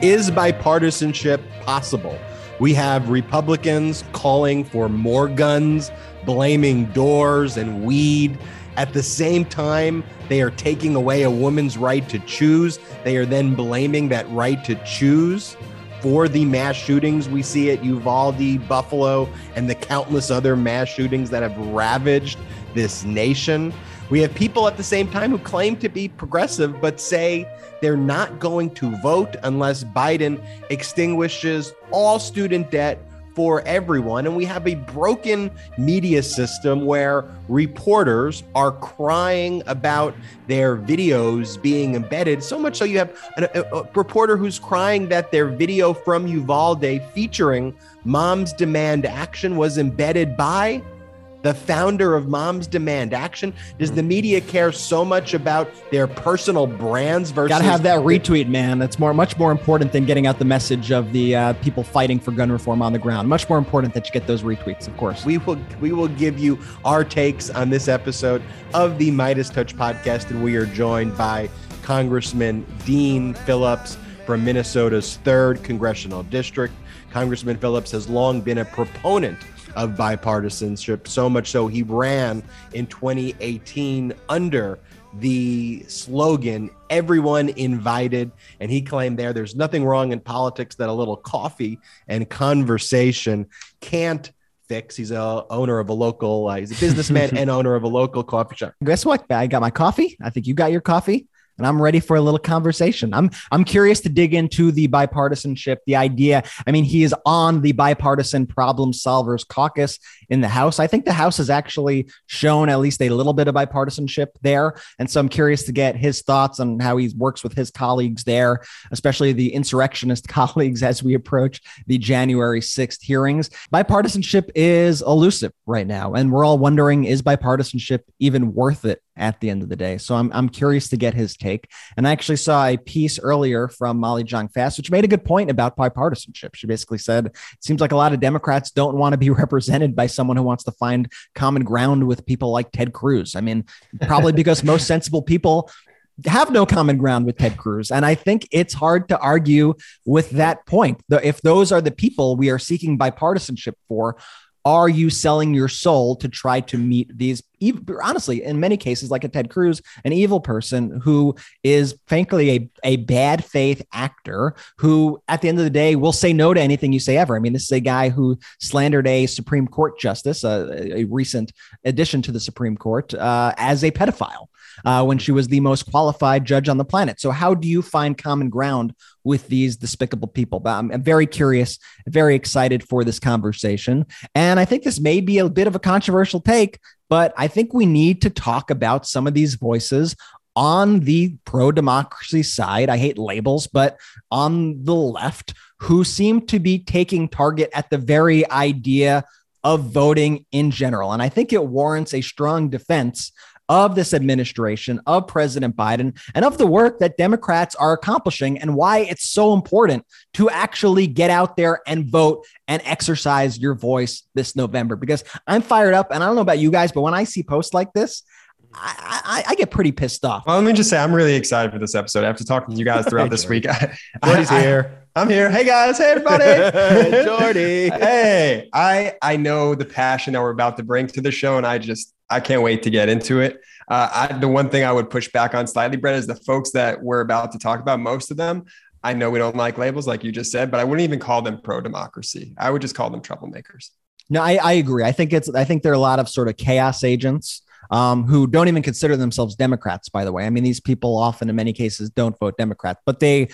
Is bipartisanship possible? We have Republicans calling for more guns, blaming doors and weed. At the same time, they are taking away a woman's right to choose. They are then blaming that right to choose for the mass shootings we see at Uvalde, Buffalo, and the countless other mass shootings that have ravaged this nation. We have people at the same time who claim to be progressive, but say they're not going to vote unless Biden extinguishes all student debt for everyone. And we have a broken media system where reporters are crying about their videos being embedded. So much so you have a, a, a reporter who's crying that their video from Uvalde featuring Moms Demand Action was embedded by the founder of Moms Demand Action? Does the media care so much about their personal brands versus? Got to have that retweet, man. That's more, much more important than getting out the message of the uh, people fighting for gun reform on the ground. Much more important that you get those retweets, of course. We will, we will give you our takes on this episode of the MeidasTouch podcast, and we are joined by Congressman Dean Phillips from Minnesota's third congressional district. Congressman Phillips has long been a proponent of bipartisanship, so much so he ran in 2018 under the slogan everyone invited and he claimed there there's nothing wrong in politics that a little coffee and conversation can't fix he's a owner of a local uh, he's a businessman and owner of a local coffee shop Guess what? I got my coffee. I think you got your coffee. And I'm ready for a little conversation. I'm I'm curious to dig into the bipartisanship, the idea. I mean, he is on the bipartisan problem solvers caucus in the House. I think the House has actually shown at least a little bit of bipartisanship there. And so I'm curious to get his thoughts on how he works with his colleagues there, especially the insurrectionist colleagues as we approach the January 6th hearings. Bipartisanship is elusive right now. And we're all wondering is bipartisanship even worth it at the end of the day? So I'm, I'm curious to get his take. And I actually saw a piece earlier from Molly Jong Fast, which made a good point about bipartisanship. She basically said it seems like a lot of Democrats don't want to be represented by someone who wants to find common ground with people like Ted Cruz. I mean, probably because most sensible people have no common ground with Ted Cruz. And I think it's hard to argue with that point. If those are the people we are seeking bipartisanship for, are you selling your soul to try to meet these honestly in many cases like a ted cruz an evil person who is frankly a, a bad faith actor who at the end of the day will say no to anything you say ever i mean this is a guy who slandered a supreme court justice a, a recent addition to the supreme court uh, as a pedophile uh, when she was the most qualified judge on the planet. So, how do you find common ground with these despicable people? But I'm, I'm very curious, very excited for this conversation. And I think this may be a bit of a controversial take, but I think we need to talk about some of these voices on the pro democracy side. I hate labels, but on the left, who seem to be taking target at the very idea of voting in general. And I think it warrants a strong defense of this administration, of President Biden, and of the work that Democrats are accomplishing, and why it's so important to actually get out there and vote and exercise your voice this November. Because I'm fired up, and I don't know about you guys, but when I see posts like this, I, I, I get pretty pissed off. Well, let me just say, I'm really excited for this episode. After talking to talk to you guys throughout this week, Jordy's here. I'm here. Hey guys. Hey everybody. Hey, Jordy. hey, I I know the passion that we're about to bring to the show, and I just I can't wait to get into it. Uh, I, the one thing I would push back on slightly, Brett, is the folks that we're about to talk about. Most of them, I know we don't like labels, like you just said, but I wouldn't even call them pro democracy. I would just call them troublemakers. No, I, I agree. I think it's I think there are a lot of sort of chaos agents um, who don't even consider themselves Democrats, by the way. I mean, these people often, in many cases, don't vote Democrat, but they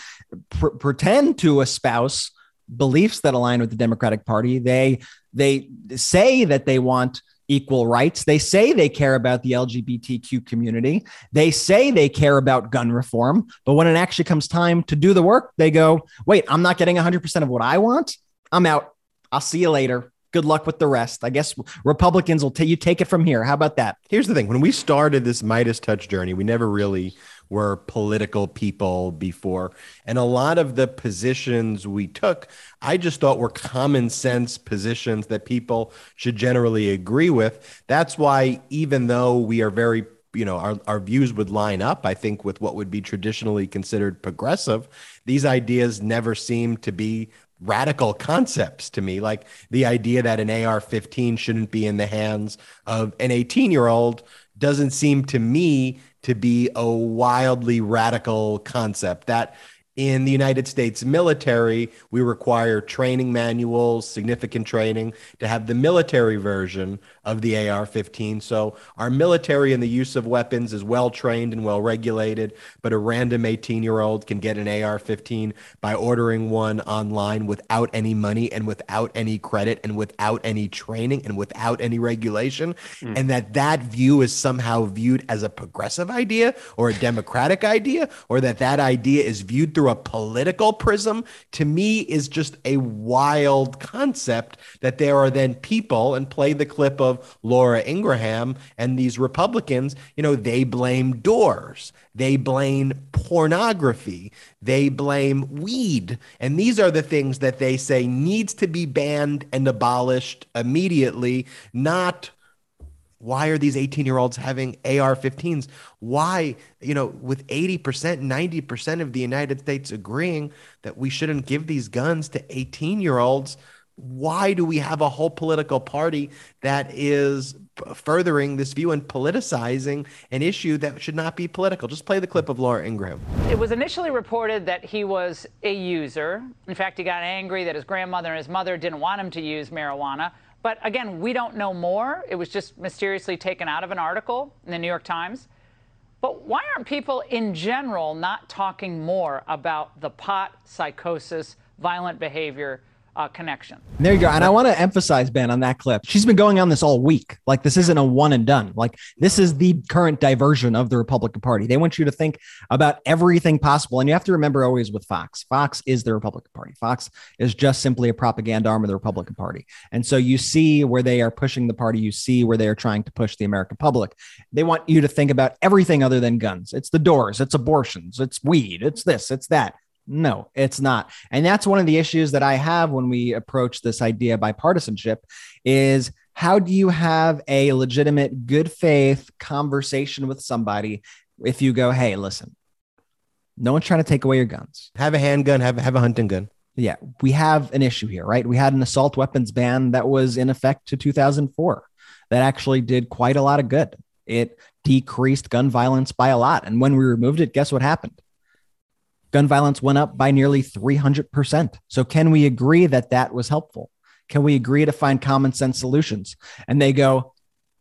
pr- pretend to espouse beliefs that align with the Democratic Party. They they say that they want equal rights. They say they care about the LGBTQ community. They say they care about gun reform. But when it actually comes time to do the work, they go, wait, I'm not getting 100% of what I want. I'm out. I'll see you later. Good luck with the rest. I guess Republicans will take you take it from here. How about that? Here's the thing: when we started this MeidasTouch journey, we never really were political people before, and a lot of the positions we took, I just thought were common sense positions that people should generally agree with. That's why, even though we are very you know our, our views would line up i think with what would be traditionally considered progressive these ideas never seem to be radical concepts to me like the idea that an AR15 shouldn't be in the hands of an 18 year old doesn't seem to me to be a wildly radical concept that in the United States military, we require training manuals, significant training to have the military version of the AR 15. So our military and the use of weapons is well trained and well regulated, but a random 18 year old can get an AR 15 by ordering one online without any money and without any credit and without any training and without any regulation. Mm. And that that view is somehow viewed as a progressive idea or a democratic idea, or that that idea is viewed through through a political prism to me is just a wild concept that there are then people and play the clip of Laura Ingraham and these Republicans, you know, they blame doors, they blame pornography, they blame weed. And these are the things that they say needs to be banned and abolished immediately, not why are these 18 year olds having AR 15s? Why, you know, with 80%, 90% of the United States agreeing that we shouldn't give these guns to 18 year olds, why do we have a whole political party that is furthering this view and politicizing an issue that should not be political? Just play the clip of Laura Ingraham. It was initially reported that he was a user. In fact, he got angry that his grandmother and his mother didn't want him to use marijuana. But again, we don't know more. It was just mysteriously taken out of an article in the New York Times. But why aren't people in general not talking more about the pot psychosis, violent behavior uh, connection. There you go. And I want to emphasize, Ben, on that clip. She's been going on this all week. Like, this isn't a one and done. Like, this is the current diversion of the Republican Party. They want you to think about everything possible. And you have to remember always with Fox Fox is the Republican Party. Fox is just simply a propaganda arm of the Republican Party. And so you see where they are pushing the party, you see where they are trying to push the American public. They want you to think about everything other than guns. It's the doors, it's abortions, it's weed, it's this, it's that. No, it's not. And that's one of the issues that I have when we approach this idea bipartisanship is how do you have a legitimate good faith conversation with somebody if you go, "Hey, listen. No one's trying to take away your guns. Have a handgun, have have a hunting gun." Yeah, we have an issue here, right? We had an assault weapons ban that was in effect to 2004 that actually did quite a lot of good. It decreased gun violence by a lot. And when we removed it, guess what happened? Gun violence went up by nearly 300%. So, can we agree that that was helpful? Can we agree to find common sense solutions? And they go,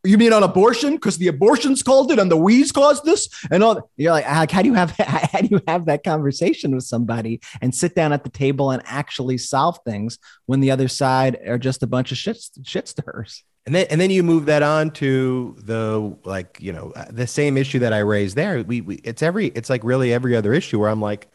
you mean on abortion? Because the abortions called it and the weeds caused this, and all. You're like, how do you have how do you have that conversation with somebody and sit down at the table and actually solve things when the other side are just a bunch of shit shit? And then, and then you move that on to the like you know the same issue that I raised there. We, we it's every it's like really every other issue where I'm like,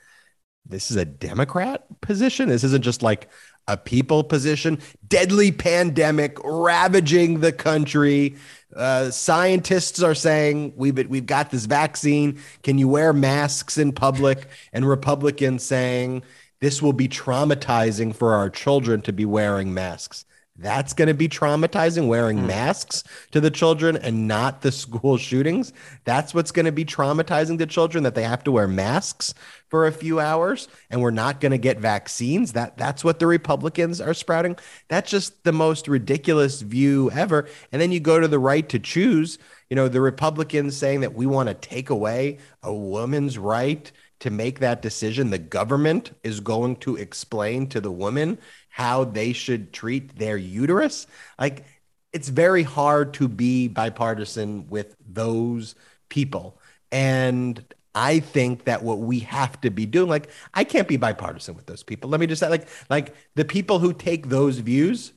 this is a Democrat position. This isn't just like a people position. Deadly pandemic ravaging the country. Uh, scientists are saying we've we've got this vaccine. Can you wear masks in public? And Republicans saying this will be traumatizing for our children to be wearing masks that's going to be traumatizing wearing mm. masks to the children and not the school shootings. That's what's going to be traumatizing to children that they have to wear masks for a few hours and we're not going to get vaccines. That that's what the republicans are sprouting. That's just the most ridiculous view ever. And then you go to the right to choose you know the republicans saying that we want to take away a woman's right to make that decision. The government is going to explain to the woman how they should treat their uterus. Like it's very hard to be bipartisan with those people. And I think that what we have to be doing, like I can't be bipartisan with those people. Let me just say, like, like the people who take those views,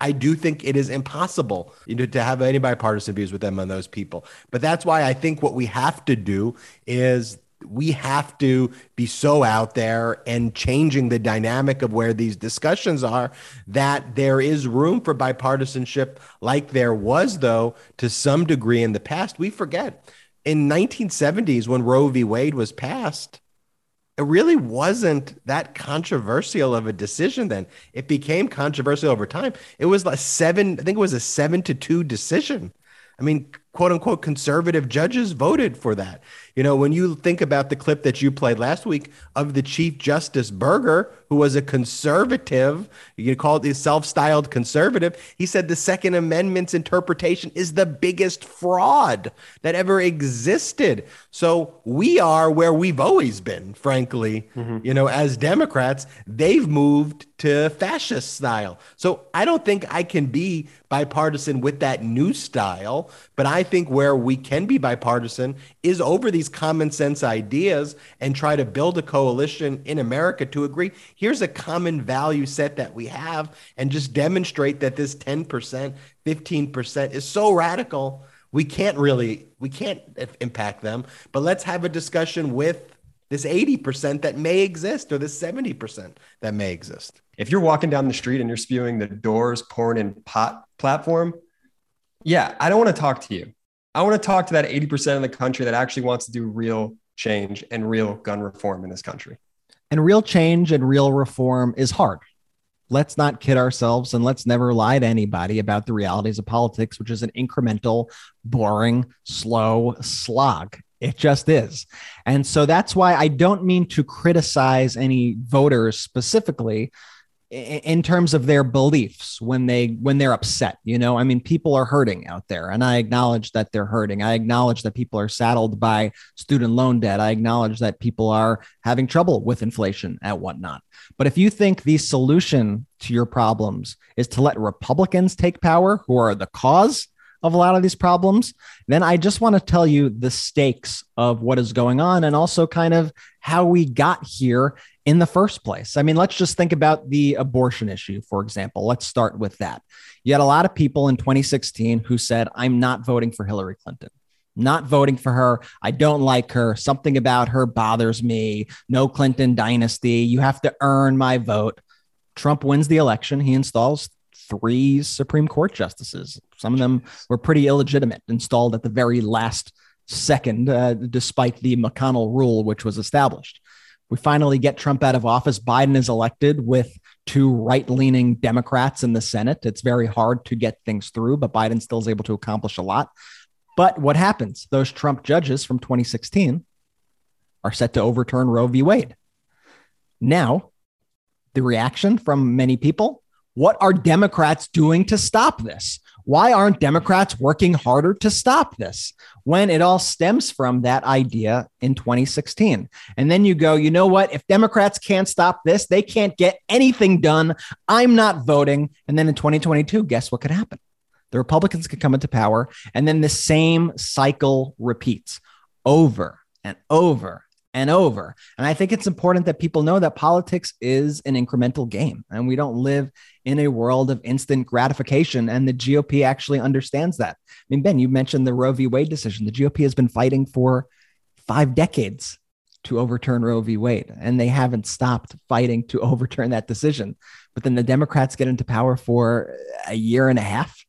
I do think it is impossible you know, to have any bipartisan views with them on those people. But that's why I think what we have to do is we have to be so out there and changing the dynamic of where these discussions are that there is room for bipartisanship like there was though to some degree in the past we forget in 1970s when roe v wade was passed it really wasn't that controversial of a decision then. It became controversial over time. It was like seven, I think it was a seven to two decision. I mean, quote unquote conservative judges voted for that. You know, when you think about the clip that you played last week of the Chief Justice Burger, who was a conservative, you can call it a self-styled conservative, he said the Second Amendment's interpretation is the biggest fraud that ever existed. So we are where we've always been, frankly. Mm-hmm. You know, as Democrats, they've moved to fascist style. So I don't think I can be bipartisan with that new style, but I think where we can be bipartisan is over these common sense ideas and try to build a coalition in America to agree. Here's a common value set that we have and just demonstrate that this 10%, 15% is so radical we can't really we can't impact them. But let's have a discussion with this 80% that may exist or this 70% that may exist. If you're walking down the street and you're spewing the doors porn and pot platform yeah i don't want to talk to you I want to talk to that 80% of the country that actually wants to do real change and real gun reform in this country. And real change and real reform is hard. Let's not kid ourselves and let's never lie to anybody about the realities of politics, which is an incremental, boring, slow slog. It just is. And so that's why I don't mean to criticize any voters specifically in terms of their beliefs when they when they're upset you know? I mean people are hurting out there and i acknowledge that they're hurting. I acknowledge that people are saddled by student loan debt. I acknowledge that people are having trouble with inflation and whatnot. But if you think the solution to your problems is to let republicans take power who are the cause of a lot of these problems, then I just want to tell you the stakes of what is going on and also kind of how we got here in the first place. I mean, let's just think about the abortion issue, for example. Let's start with that. You had a lot of people in 2016 who said, I'm not voting for Hillary Clinton. Not voting for her. I don't like her. Something about her bothers me. No Clinton dynasty. You have to earn my vote. Trump wins the election. He installs three Supreme Court justices. Some of them were pretty illegitimate, installed at the very last second, uh, despite the McConnell rule, which was established. We finally get Trump out of office. Biden is elected with two right leaning Democrats in the Senate. It's very hard to get things through, but Biden still is able to accomplish a lot. But what happens? Those Trump judges from 2016 are set to overturn Roe v. Wade. Now, the reaction from many people what are Democrats doing to stop this? Why aren't Democrats working harder to stop this when it all stems from that idea in 2016? And then you go, you know what? If Democrats can't stop this, they can't get anything done. I'm not voting. And then in 2022, guess what could happen? The Republicans could come into power, and then the same cycle repeats over and over and over. And I think it's important that people know that politics is an incremental game and we don't live in a world of instant gratification. And the GOP actually understands that. I mean, Ben, you mentioned the Roe v. Wade decision. The GOP has been fighting for five decades to overturn Roe v. Wade, and they haven't stopped fighting to overturn that decision. But then the Democrats get into power for a year and a half.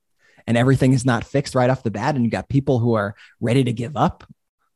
And everything is not fixed right off the bat. And you got people who are ready to give up,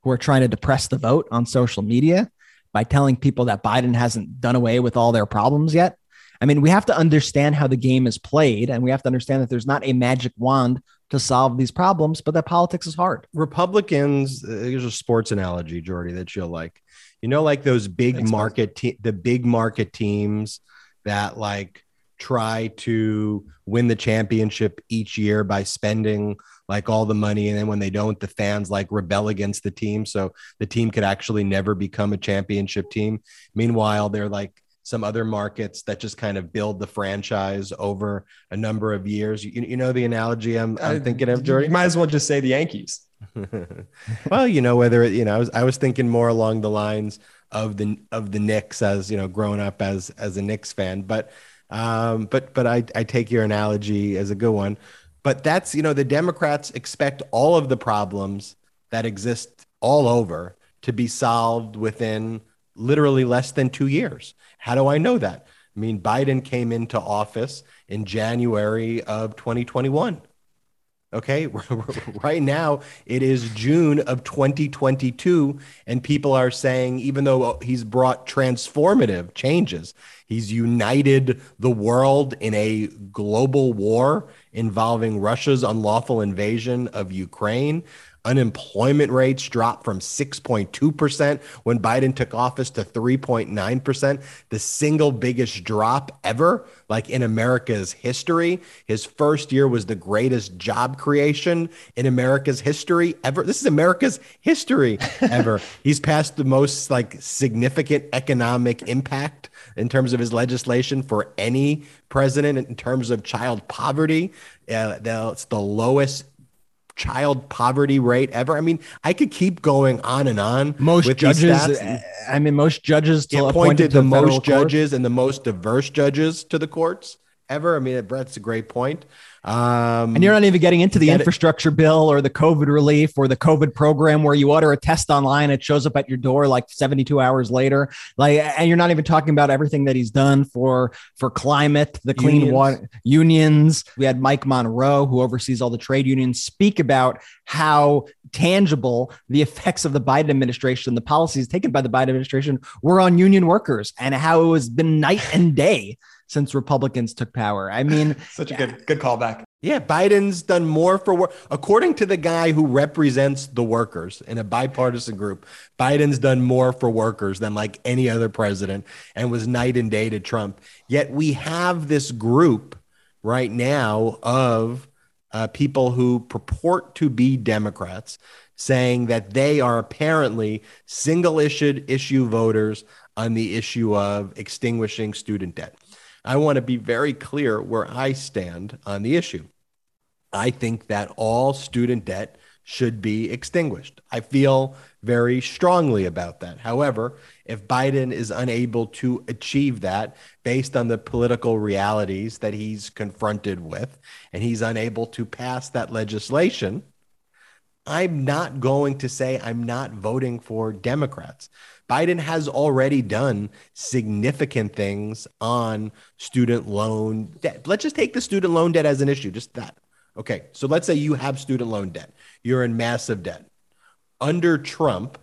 who are trying to depress the vote on social media by telling people that Biden hasn't done away with all their problems yet. I mean, we have to understand how the game is played, and we have to understand that there's not a magic wand to solve these problems, but that politics is hard. Republicans, uh, here's a sports analogy, Jordy, that you'll like. You know, like those big Thanks, market, te- the big market teams that like try to win the championship each year by spending like all the money and then when they don't the fans like rebel against the team so the team could actually never become a championship team meanwhile they're like some other markets that just kind of build the franchise over a number of years you, you know the analogy i'm, I'm uh, thinking of Jordy? you might as well just say the yankees well you know whether you know I was, I was thinking more along the lines of the of the Knicks as you know growing up as as a Knicks fan but Um, but but I, I take your analogy as a good one. But that's you know the Democrats expect all of the problems that exist all over to be solved within literally less than two years. How do I know that? I mean, Biden came into office in January of 2021. Okay, right now it is June of 2022, and people are saying, even though he's brought transformative changes, he's united the world in a global war involving Russia's unlawful invasion of Ukraine. Unemployment rates dropped from 6.2% when Biden took office to 3.9%, the single biggest drop ever, like in America's history. His first year was the greatest job creation in America's history ever. This is America's history ever. He's passed the most like significant economic impact in terms of his legislation for any president in terms of child poverty. Uh, it's the lowest child poverty rate ever. I mean, I could keep going on and on. Most judges, uh, I mean, most judges appointed, appointed the most judges and the most diverse judges to the courts ever. I mean, Brett's a great point. Um, and you're not even getting into the infrastructure bill or the COVID relief or the COVID program where you order a test online, it shows up at your door like 72 hours later. Like, and you're not even talking about everything that he's done for for climate, the clean unions. water unions. We had Mike Monroe, who oversees all the trade unions, speak about how tangible the effects of the Biden administration, the policies taken by the Biden administration, were on union workers, and how it has been night and day since Republicans took power. I mean, such a good good callback. Yeah, Biden's done more for work. According to the guy who represents the workers in a bipartisan group, Biden's done more for workers than like any other president and was night and day to Trump. Yet we have this group right now of uh, people who purport to be Democrats saying that they are apparently single issued issue voters on the issue of extinguishing student debt. I want to be very clear where I stand on the issue. I think that all student debt should be extinguished. I feel very strongly about that. However, if Biden is unable to achieve that based on the political realities that he's confronted with, and he's unable to pass that legislation, I'm not going to say I'm not voting for Democrats. Biden has already done significant things on student loan debt. Let's just take the student loan debt as an issue, just that. Okay, so let's say you have student loan debt, you're in massive debt. Under Trump,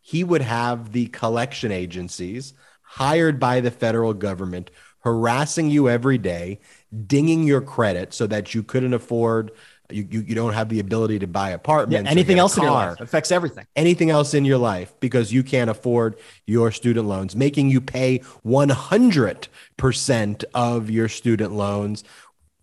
he would have the collection agencies hired by the federal government harassing you every day, dinging your credit so that you couldn't afford you, you, you don't have the ability to buy apartments. Yeah, anything else in your life affects everything. Anything else in your life because you can't afford your student loans, making you pay 100% of your student loans,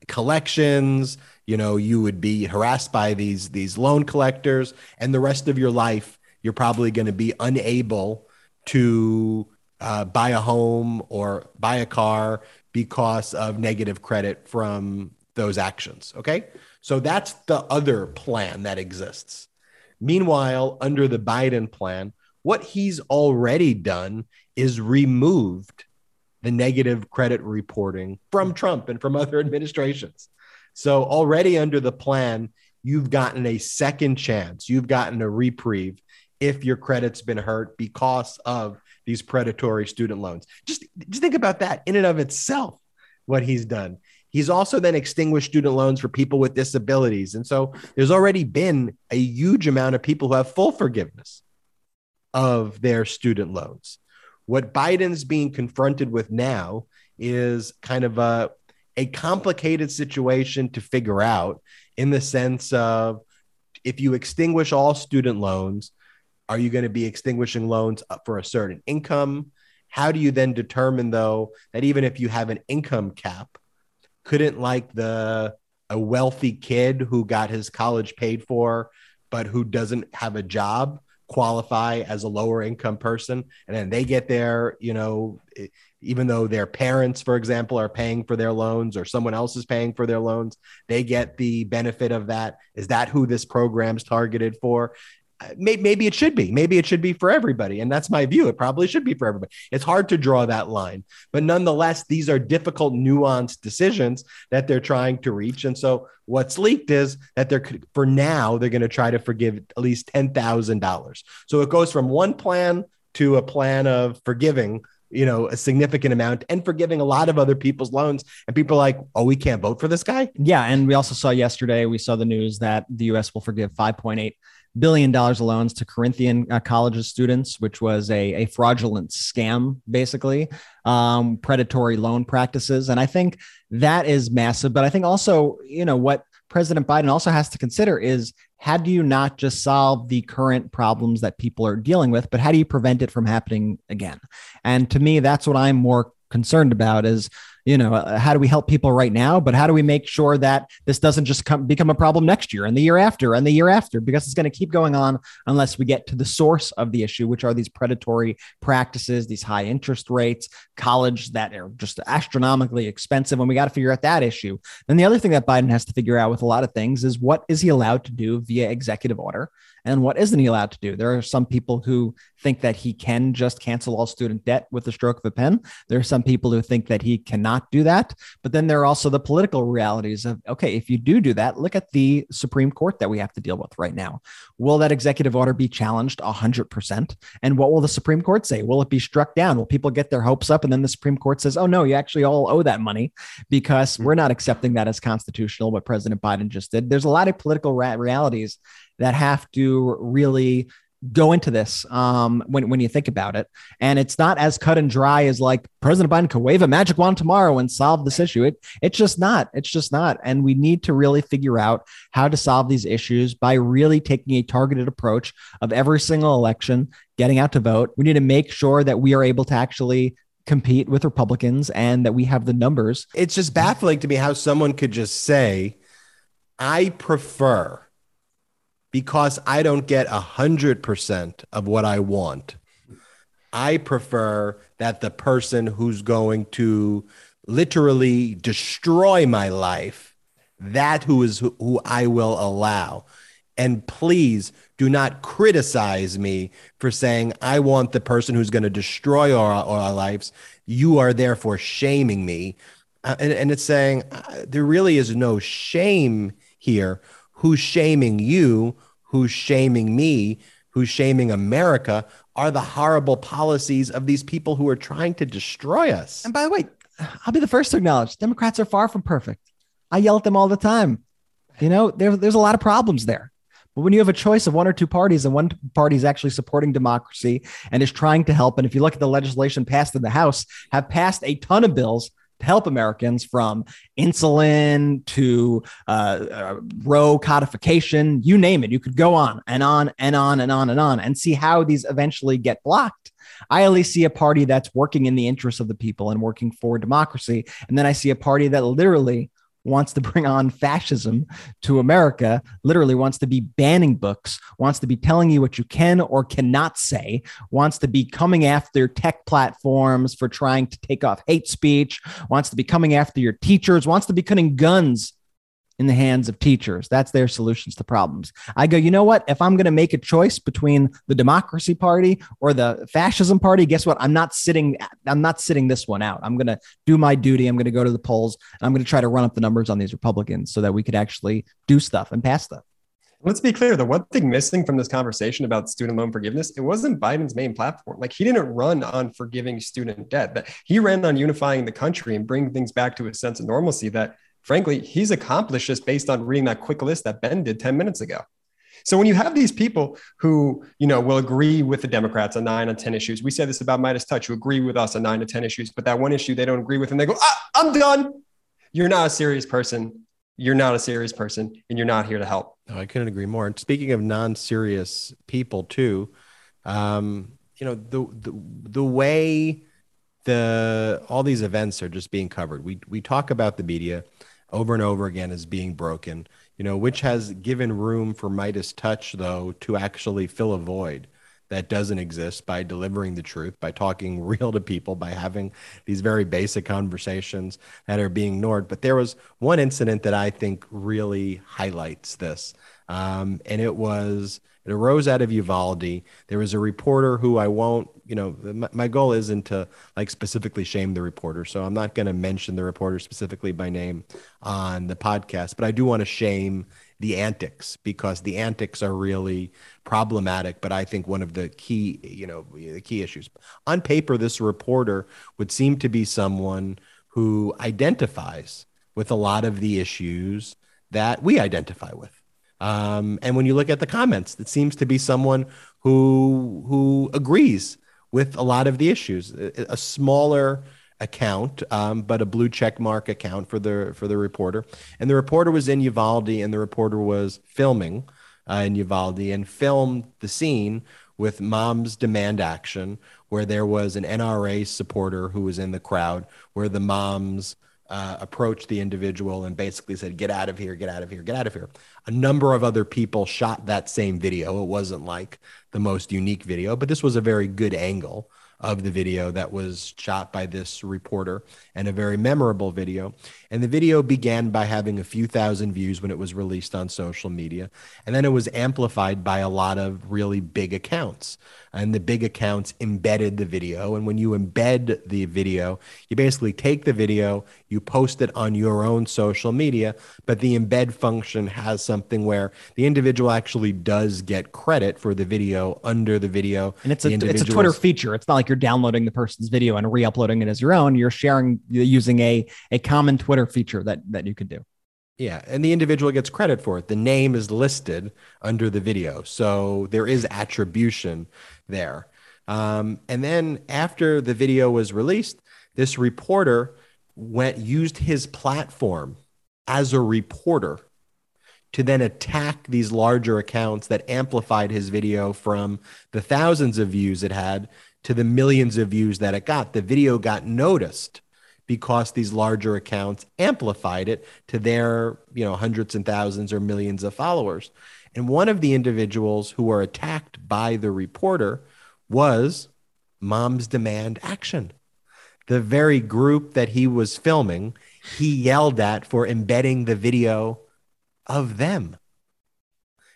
collections, you know, you would be harassed by these these loan collectors and the rest of your life you're probably going to be unable to uh, buy a home or buy a car because of negative credit from those actions. Okay. So that's the other plan that exists. Meanwhile, under the Biden plan, what he's already done is removed the negative credit reporting from Trump and from other administrations. So already under the plan, you've gotten a second chance. You've gotten a reprieve if your credit's been hurt because of these predatory student loans. Just, just think about that in and of itself, what he's done. He's also then extinguished student loans for people with disabilities. And so there's already been a huge amount of people who have full forgiveness of their student loans. What Biden's being confronted with now is kind of a, a complicated situation to figure out in the sense of if you extinguish all student loans, are you going to be extinguishing loans for a certain income? How do you then determine, though, that even if you have an income cap, couldn't like the a wealthy kid who got his college paid for but who doesn't have a job qualify as a lower income person. And then they get their you know even though their parents for example are paying for their loans or someone else is paying for their loans they get the benefit of that. Is that who this program's targeted for maybe it should be. Maybe it should be for everybody. And that's my view. It probably should be for everybody. It's hard to draw that line. But nonetheless, these are difficult, nuanced decisions that they're trying to reach. And so what's leaked is that they're, for now, they're going to try to forgive at least $10,000. So it goes from one plan to a plan of forgiving you know, a significant amount and forgiving a lot of other people's loans. And people are like, oh, we can't vote for this guy. Yeah. And we also saw yesterday, we saw the news that the US will forgive 5.8 billion dollars of loans to Corinthian uh, colleges students, which was a, a fraudulent scam, basically, um, predatory loan practices. And I think that is massive. But I think also, you know, what President Biden also has to consider is how do you not just solve the current problems that people are dealing with, but how do you prevent it from happening again? And to me, that's what I'm more concerned about is you know uh, how do we help people right now? But how do we make sure that this doesn't just come, become a problem next year and the year after and the year after? Because it's going to keep going on unless we get to the source of the issue which are these predatory practices these high interest rates college that are just astronomically expensive and we got to figure out that issue. Then the other thing that biden has to figure out with a lot of things is what is he allowed to do via executive order and what isn't he allowed to do. There are some people who think that he can just cancel all student debt with the stroke of a pen. There are some people who think that he cannot do that. But then there are also the political realities of okay, if you do do that, look at the Supreme Court that we have to deal with right now. Will that executive order be challenged 100%? And what will the Supreme Court say? Will it be struck down? Will people get their hopes up and then the Supreme Court says, "Oh no, you actually all owe that money because we're not accepting that as constitutional what President Biden just did." There's a lot of political realities that have to really go into this um, when, when you think about it. And it's not as cut and dry as like President Biden could wave a magic wand tomorrow and solve this issue. It, it's just not. It's just not. And we need to really figure out how to solve these issues by really taking a targeted approach of every single election, getting out to vote. We need to make sure that we are able to actually compete with Republicans and that we have the numbers. It's just baffling to me how someone could just say, I prefer because I don't get a hundred percent of what I want. I prefer that the person who's going to literally destroy my life, that who is who I will allow. And please do not criticize me for saying I want the person who's going to destroy our, our lives. You are therefore shaming me. Uh, and, and it's saying uh, there really is no shame here. Who's shaming you? Who's shaming me, who's shaming America, are the horrible policies of these people who are trying to destroy us. And by the way, I'll be the first to acknowledge Democrats are far from perfect. I yell at them all the time. You know, there, there's a lot of problems there. But when you have a choice of one or two parties and one party is actually supporting democracy and is trying to help, and if you look at the legislation passed in the House, have passed a ton of bills help Americans from insulin to uh, uh, Roe codification, you name it. You could go on and on and on and on and on and see how these eventually get blocked. I only see a party that's working in the interests of the people and working for democracy. And then I see a party that literally wants to bring on fascism to America, literally wants to be banning books, wants to be telling you what you can or cannot say, wants to be coming after tech platforms for trying to take off hate speech, wants to be coming after your teachers, wants to be putting guns in the hands of teachers. That's their solutions to problems. I go, you know what? If I'm going to make a choice between the Democracy Party or the Fascism Party, guess what? I'm not sitting. I'm not sitting this one out. I'm going to do my duty. I'm going to go to the polls. And I'm going to try to run up the numbers on these Republicans so that we could actually do stuff and pass stuff. Let's be clear. The one thing missing from this conversation about student loan forgiveness, it wasn't Biden's main platform. Like he didn't run on forgiving student debt. That he ran on unifying the country and bringing things back to a sense of normalcy that frankly, he's accomplished just based on reading that quick list that Ben did 10 minutes ago. So when you have these people who, you know, will agree with the Democrats on nine on 10 issues, we said this about MeidasTouch, who agree with us on nine to 10 issues, but that one issue they don't agree with, and they go, ah, I'm done. You're not a serious person. You're not a serious person, and you're not here to help. I couldn't agree more. And speaking of non-serious people, too, um, you know, the the the way the all these events are just being covered. We we talk about the media over and over again is being broken, you know, which has given room for MeidasTouch, though, to actually fill a void that doesn't exist by delivering the truth, by talking real to people, by having these very basic conversations that are being ignored. But there was one incident that I think really highlights this. Um, and it was It arose out of Uvalde. There was a reporter who I won't, you know, my, my goal isn't to like specifically shame the reporter. So I'm not going to mention the reporter specifically by name on the podcast, but I do want to shame the antics because the antics are really problematic but i think one of the key you know the key issues on paper this reporter would seem to be someone who identifies with a lot of the issues that we identify with um, and when you look at the comments it seems to be someone who who agrees with a lot of the issues a, smaller account, um, but a blue check mark account for the for the reporter. And the reporter was in Uvalde, and the reporter was filming uh, in Uvalde and filmed the scene with Moms Demand Action, where there was an NRA supporter who was in the crowd, where the moms uh, approached the individual and basically said, Get out of here, get out of here, get out of here. A number of other people shot that same video. It wasn't like the most unique video, but this was a very good angle of the video that was shot by this reporter and a very memorable video. And the video began by having a few thousand views when it was released on social media. And then it was amplified by a lot of really big accounts. And the big accounts embedded the video. And when you embed the video, you basically take the video, you post it on your own social media. But the embed function has something where the individual actually does get credit for the video under the video. And it's a, it's a Twitter feature. It's not like you're downloading the person's video and re-uploading it as your own. You're sharing using a a common Twitter feature that that you could do. Yeah, and the individual gets credit for it. The name is listed under the video, so there is attribution there. Um, and then after the video was released, this reporter went used his platform as a reporter to then attack these larger accounts that amplified his video from the thousands of views it had to the millions of views that it got. The video got noticed because these larger accounts amplified it to their, you know, hundreds and thousands or millions of followers. And one of the individuals who were attacked by the reporter was Moms Demand Action. The very group that he was filming, he yelled at for embedding the video of them.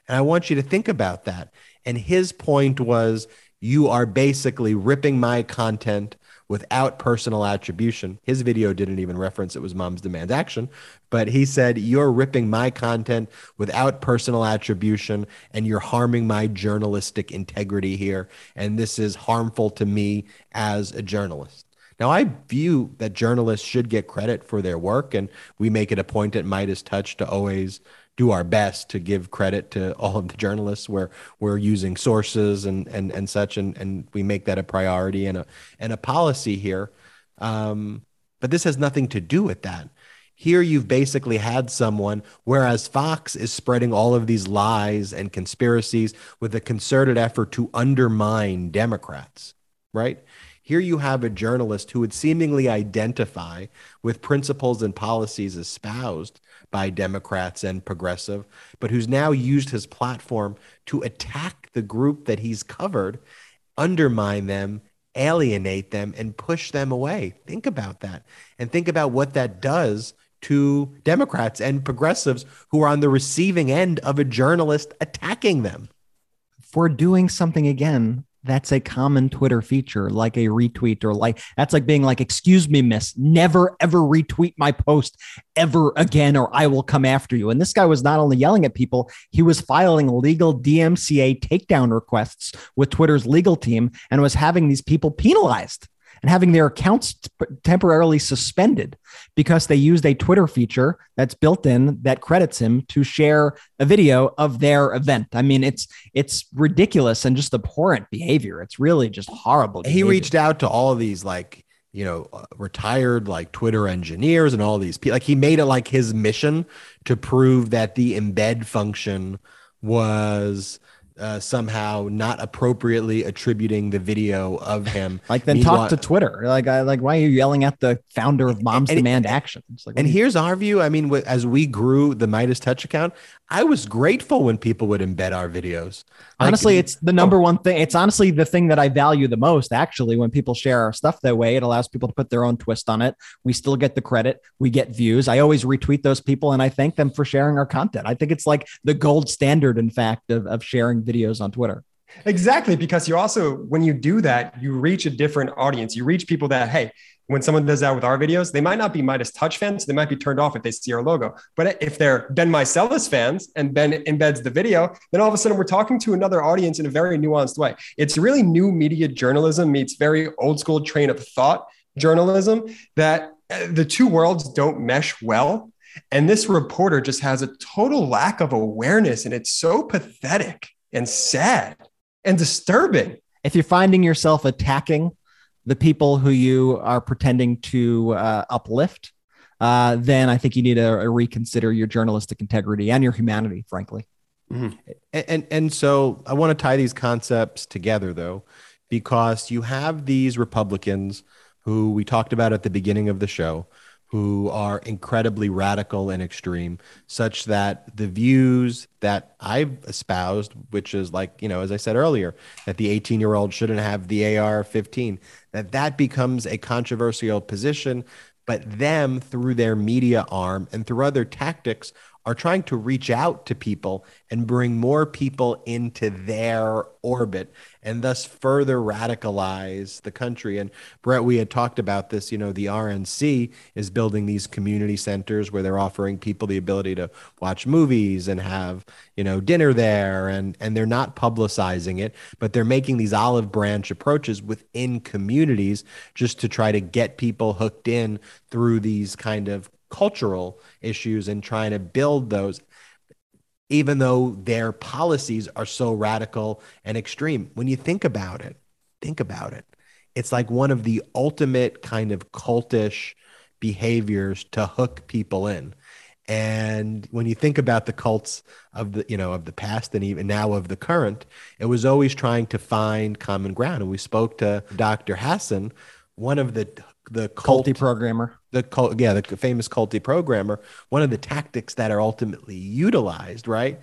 And I want you to think about that. And his point was you are basically ripping my content without personal attribution. His video didn't even reference it was Mom's Demand Action, but he said, You're ripping my content without personal attribution and you're harming my journalistic integrity here. And this is harmful to me as a journalist. Now, I view that journalists should get credit for their work, and we make it a point at MeidasTouch to always do our best to give credit to all of the journalists where we're using sources and and and such and and we make that a priority and a and a policy here. Um, but this has nothing to do with that. Here you've basically had someone whereas fox is spreading all of these lies and conspiracies with a concerted effort to undermine democrats right? Here you have a journalist who would seemingly identify with principles and policies espoused by Democrats and progressive, but who's now used his platform to attack the group that he's covered, undermine them, alienate them, and push them away. Think about that. And think about what that does to Democrats and progressives who are on the receiving end of a journalist attacking them. For doing something again that's a common Twitter feature, like a retweet or like that's like being like, excuse me, miss, never ever retweet my post ever again, or I will come after you. And this guy was not only yelling at people, he was filing legal DMCA takedown requests with Twitter's legal team and was having these people penalized and having their accounts t- temporarily suspended because they used a Twitter feature that's built in that credits him to share a video of their event. I mean, it's it's ridiculous and just abhorrent behavior. It's really just horrible. Behavior. He reached out to all of these like you know uh, retired like twitter engineers and all these people like he made it like his mission to prove that the embed function was uh, somehow not appropriately attributing the video of him. like then talk to Twitter. Like I like why are you yelling at the founder of Moms and, Demand and, Action? Like, and here's our view. I mean, as we grew the MeidasTouch account, I was grateful when people would embed our videos. Honestly, like, it's the number oh. one thing. It's honestly the thing that I value the most. Actually, when people share our stuff that way, it allows people to put their own twist on it. We still get the credit. We get views. I always retweet those people and I thank them for sharing our content. I think it's like the gold standard, in fact, of, of sharing videos on Twitter. Exactly, because you also, when you do that, you reach a different audience. You reach people that, hey, when someone does that with our videos, they might not be MeidasTouch fans. They might be turned off if they see our logo. But if they're Ben Meiselas fans and Ben embeds the video, then all of a sudden we're talking to another audience in a very nuanced way. It's really new media journalism meets very old school train of thought journalism that uh, the two worlds don't mesh well. And this reporter just has a total lack of awareness. And it's so pathetic and sad and disturbing. If you're finding yourself attacking the people who you are pretending to uh, uplift, uh, then I think you need to reconsider your journalistic integrity and your humanity, frankly. Mm-hmm. And, and and so I want to tie these concepts together, though, because you have these Republicans who we talked about at the beginning of the show, who are incredibly radical and extreme, such that the views that I've espoused, which is like, you know, as I said earlier, that the 18 year old shouldn't have the AR 15, that that becomes a controversial position. But them, through their media arm and through other tactics, are trying to reach out to people and bring more people into their orbit and thus further radicalize the country. And Brett, we had talked about this. You know, the RNC is building these community centers where they're offering people the ability to watch movies and have, you know, dinner there. And, and they're not publicizing it, but they're making these olive branch approaches within communities just to try to get people hooked in through these kind of cultural issues and trying to build those even though their policies are so radical and extreme. When you think about it, think about it. It's like one of the ultimate kind of cultish behaviors to hook people in. And when you think about the cults of the, you know, of the past and even now of the current, it was always trying to find common ground. And we spoke to Dr. Hassan, one of the the cult, culty programmer. The cult, yeah, the famous culty programmer. One of the tactics that are ultimately utilized, right,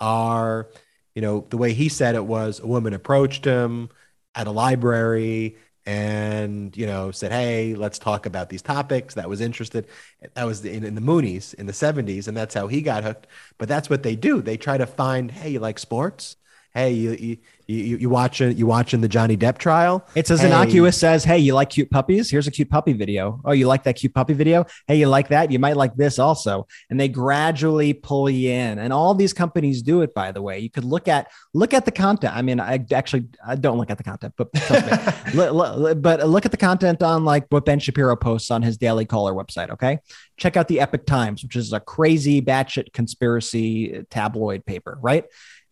are you know the way he said it was a woman approached him at a library and you know said hey let's talk about these topics that was interested that was in, in the moonies in the 70s and that's how he got hooked but that's what they do they try to find hey you like sports hey you, you you, you watching you watching the Johnny Depp trial? It's as hey. innocuous as, "Hey, you like cute puppies? Here's a cute puppy video. Oh, you like that cute puppy video? Hey, you like that? You might like this also." And they gradually pull you in, and all these companies do it. By the way, you could look at look at the content. I mean, I actually I don't look at the content, but but look at the content on like what Ben Shapiro posts on his Daily Caller website. Okay, check out the Epoch Times, which is a crazy batshit conspiracy tabloid paper, right?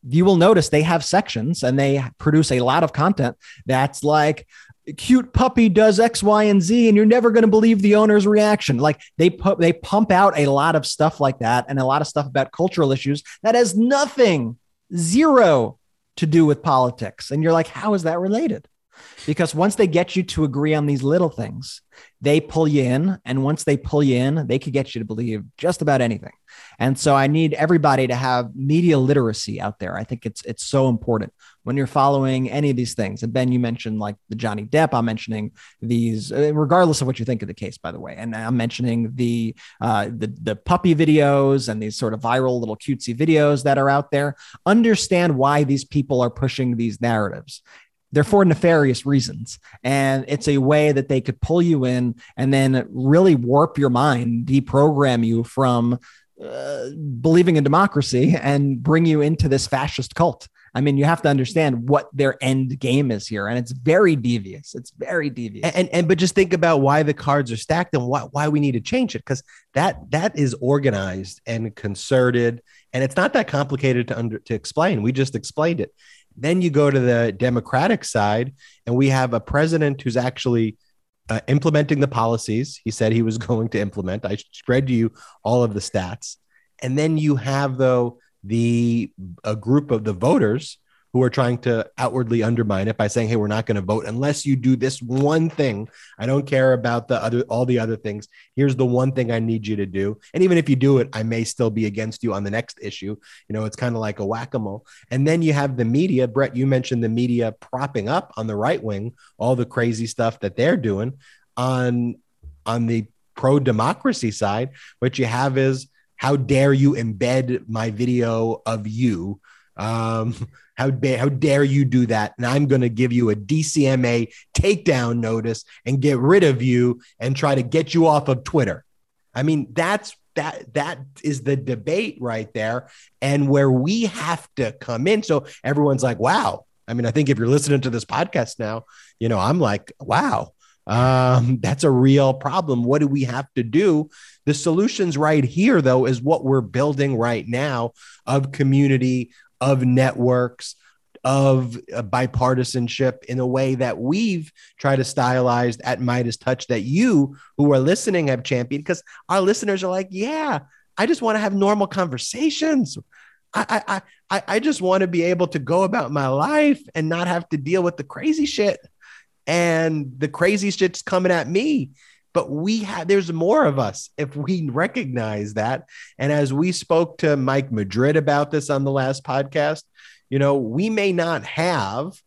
You will notice they have sections and they produce a lot of content that's like cute puppy does X, Y, and Z, and you're never going to believe the owner's reaction. Like they put they pump out a lot of stuff like that and a lot of stuff about cultural issues that has nothing, zero to do with politics. And you're like, how is that related? Because once they get you to agree on these little things, they pull you in. And once they pull you in, they could get you to believe just about anything. And so I need everybody to have media literacy out there. I think it's it's so important when you're following any of these things. And Ben, you mentioned like the Johnny Depp. I'm mentioning these, uh, regardless of what you think of the case, by the way. And I'm mentioning the uh, the the puppy videos and these sort of viral little cutesy videos that are out there. Understand why these people are pushing these narratives they're for nefarious reasons. And it's a way that they could pull you in and then really warp your mind, deprogram you from uh, believing in democracy and bring you into this fascist cult. I mean, you have to understand what their end game is here, and it's very devious. It's very devious. And and but just think about why the cards are stacked and why why we need to change it because that that is organized and concerted, and it's not that complicated to under to explain. We just explained it. Then you go to the Democratic side, and we have a president who's actually uh, implementing the policies he said he was going to implement. I spread to you all of the stats. And then you have, though, the a group of the voters who are trying to outwardly undermine it by saying, "Hey, we're not going to vote unless you do this one thing. I don't care about the other all the other things. Here's the one thing I need you to do. And even if you do it, I may still be against you on the next issue. You know, it's kind of like a whack-a-mole. And then you have the media. Brett, you mentioned the media propping up on the right wing all the crazy stuff that they're doing on on the pro democracy side. What you have is how dare you embed my video of you Um, how, ba- how dare you do that? And I'm going to give you a DCMA takedown notice and get rid of you and try to get you off of Twitter. I mean, that's that that is the debate right there and where we have to come in. So everyone's like wow. I mean i think if you're listening to this podcast now you know i'm like wow. Um, that's a real problem. What do we have to do? The solutions right here though is what we're building right now of community of networks of bipartisanship in a way that we've tried to stylize at MeidasTouch that you who are listening have championed because our listeners are like, yeah, I just want to have normal conversations. I, I, I, I just want to be able to go about my life and not have to deal with the crazy shit. And the crazy shit's coming at me but we have there's more of us if we recognize that. And as we spoke to mike madrid about this on the last podcast you know, we may not have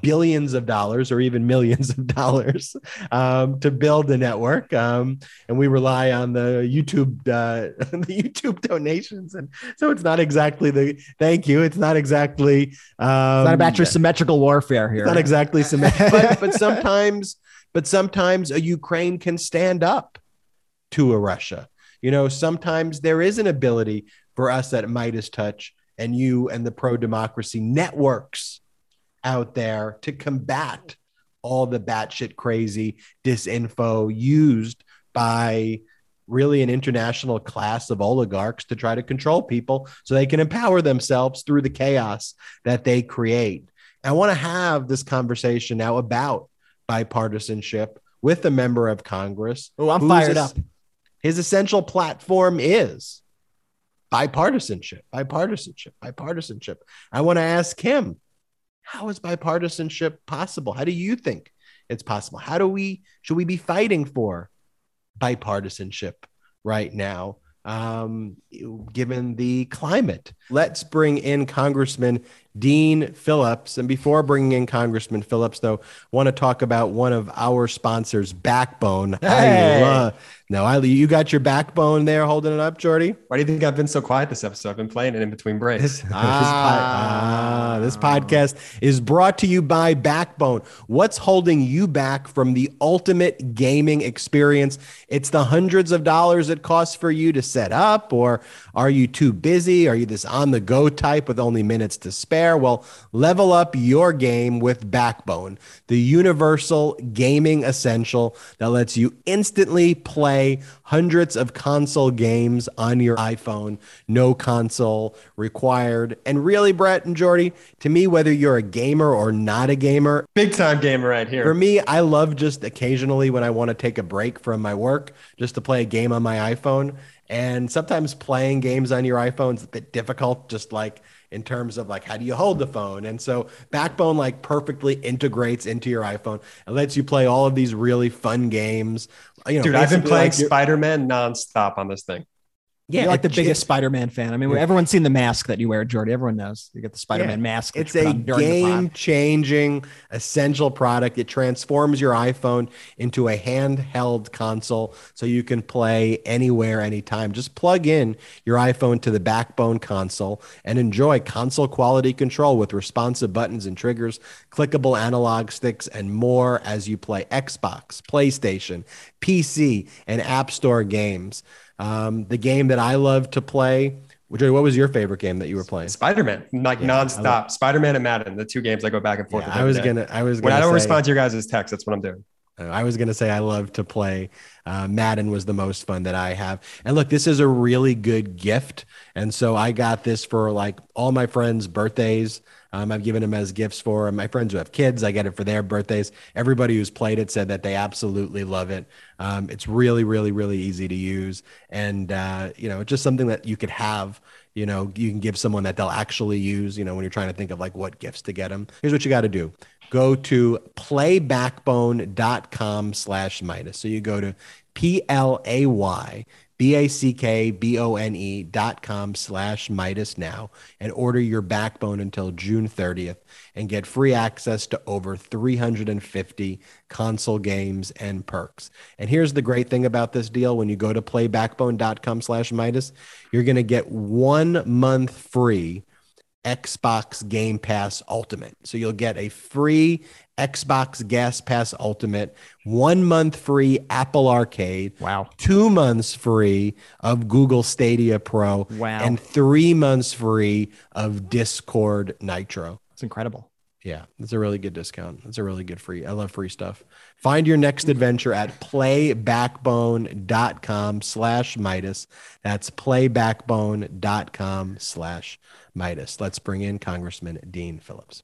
billions of dollars or even millions of dollars um, to build the network um, and we rely on the youtube uh, the youtube donations. And so it's not exactly the thank you. It's not exactly um, it's not about your symmetrical warfare here. It's not exactly symmetrical but, but sometimes but sometimes a ukraine can stand up to a russia you know sometimes there is an ability for us at MeidasTouch and you and the pro democracy networks out there to combat all the batshit crazy disinfo used by really an international class of oligarchs to try to control people so they can empower themselves through the chaos that they create. I want to have this conversation now about bipartisanship with a member of Congress. Oh, I'm fired up. His essential platform is bipartisanship, bipartisanship, bipartisanship. I want to ask him, how is bipartisanship possible? How do you think it's possible? How do we, should we be fighting for bipartisanship right now? Um, given the climate, let's bring in Congressman Dean Phillips. And before bringing in Congressman Phillips, though, want to talk about one of our sponsors, Backbone. Hey. I love, no, I you got your backbone there holding it up, Jordy. Why do you think I've been so quiet this episode? I've been playing it in between breaks. This, ah, this, pod, ah, this podcast is brought to you by Backbone. What's holding you back from the ultimate gaming experience? It's the hundreds of dollars it costs for you to set up, or are you too busy? Are you this on the go type with only minutes to spare? Well, level up your game with Backbone, the universal gaming essential that lets you instantly play play hundreds of console games on your iPhone, no console required. And really, Brett and Jordy, to me, whether you're a gamer or not a gamer, big time gamer right here. For me, I love just occasionally when I want to take a break from my work just to play a game on my iPhone. And sometimes playing games on your iPhone is a bit difficult, just like in terms of like how do you hold the phone and so backbone like perfectly integrates into your iphone and lets you play all of these really fun games you know, dude, I've been playing like Spider Man nonstop on this thing. Yeah, You're like the biggest Spider Man fan. I mean, everyone's seen the mask that you wear, Jordy. Everyone knows you get the Spider Man yeah. mask. It's a game changing, essential product. It transforms your iPhone into a handheld console so you can play anywhere, anytime. Just plug in your iPhone to the backbone console and enjoy console quality control with responsive buttons and triggers, clickable analog sticks, and more as you play Xbox, PlayStation, PC, and App Store games. Um, the game that I love to play. What was your favorite game that you were playing? Spider Man, like yeah, nonstop. Spider Man and Madden, the two games I go back and forth. Yeah, I was gonna. I was gonna when I don't say, respond to your guys' text. That's what I'm doing. Uh, I was gonna say I love to play. Uh, Madden was the most fun that I have. And look, this is a really good gift, and so I got this for like all my friends' birthdays. Um, I've given them as gifts for my friends who have kids. I get it for their birthdays. Everybody who's played it said that they absolutely love it. Um, it's really, really, really easy to use, and uh, you know, just something that you could have. You know, you can give someone that they'll actually use. You know, when you're trying to think of like what gifts to get them. Here's what you got to do: go to playbackbone.com slash Meidas. So you go to P L A Y B-A-C-K-B-O-N-E dot com slash Meidas now and order your backbone until June 30th and get free access to over 350 console games and perks. And here's the great thing about this deal. When you go to playbackbone.com slash Meidas, you're going to get one month free Xbox Game Pass Ultimate. So you'll get a free Xbox Gas Pass Ultimate, one month free Apple Arcade, Wow. two months free of Google Stadia Pro, Wow. and three months free of Discord Nitro. It's incredible. Yeah, it's a really good discount. It's a really good free. I love free stuff. Find your next adventure at playbackbone.com slash Meidas. That's playbackbone.com slash Meidas. Let's bring in Congressman Dean Phillips.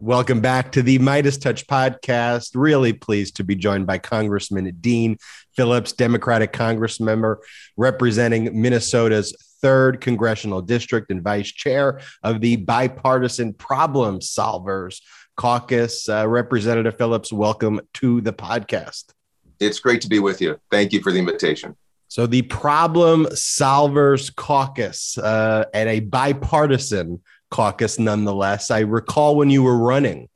Welcome back to the MeidasTouch podcast. Really pleased to be joined by Congressman Dean Phillips, Democratic Congress member representing Minnesota's third congressional district and vice chair of the bipartisan problem solvers caucus. Uh, Representative Phillips, welcome to the podcast. It's great to be with you. Thank you for the invitation. So, the Problem Solvers Caucus uh, at a bipartisan caucus, nonetheless. I recall when you were running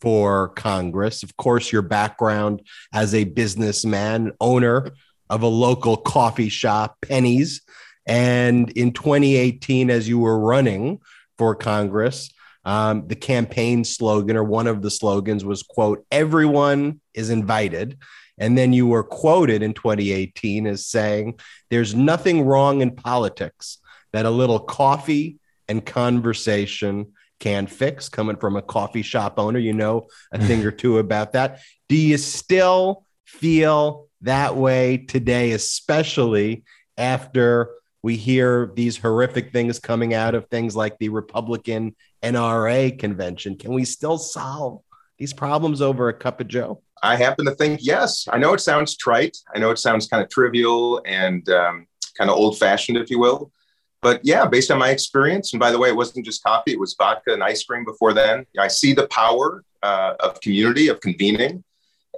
for Congress, of course, your background as a businessman, owner of a local coffee shop, Penny's. And in 2018, as you were running for Congress, um, the campaign slogan or one of the slogans was, quote, everyone is invited. And then you were quoted in 2018 as saying, There's nothing wrong in politics that a little coffee and conversation can fix. Coming from a coffee shop owner, you know a thing or two about that. Do you still feel that way today, especially after we hear these horrific things coming out of things like the Republican NRA convention? Can we still solve these problems over a cup of Joe? I happen to think yes. I know it sounds trite. I know it sounds kind of trivial and um, kind of old fashioned, if you will. But yeah, based on my experience, and by the way, it wasn't just coffee, it was vodka and ice cream before then. I see the power uh, of community, of convening.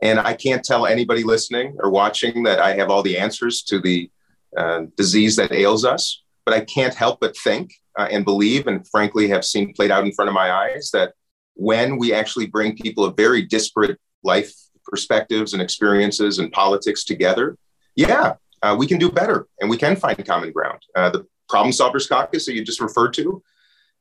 And I can't tell anybody listening or watching that I have all the answers to the uh, disease that ails us. But I can't help but think uh, and believe, and frankly, have seen played out in front of my eyes that when we actually bring people of very disparate life perspectives and experiences and politics together, yeah, uh, we can do better and we can find common ground. Uh, the Problem Solvers Caucus that you just referred to,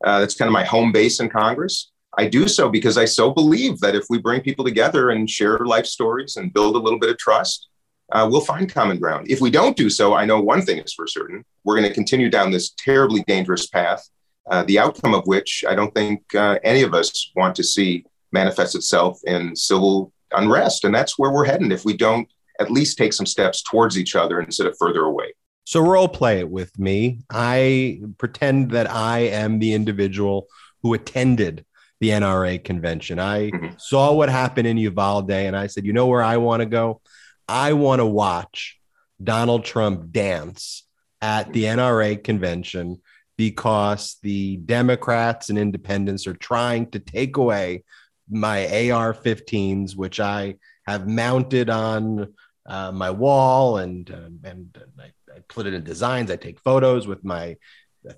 uh, that's kind of my home base in Congress. I do so because I so believe that if we bring people together and share life stories and build a little bit of trust, uh, we'll find common ground. If we don't do so, I know one thing is for certain we're going to continue down this terribly dangerous path, uh, the outcome of which I don't think uh, any of us want to see manifest itself in civil unrest. And that's where we're heading if we don't at least take some steps towards each other instead of further away. So role play it with me. I pretend that I am the individual who attended the NRA convention. I Mhm. saw what happened in Uvalde and I said, you know where I want to go? I want to watch Donald Trump dance at the NRA convention because the Democrats and independents are trying to take away my AR 15s, which I have mounted on uh, my wall and, um, and I, I put it in designs. I take photos with my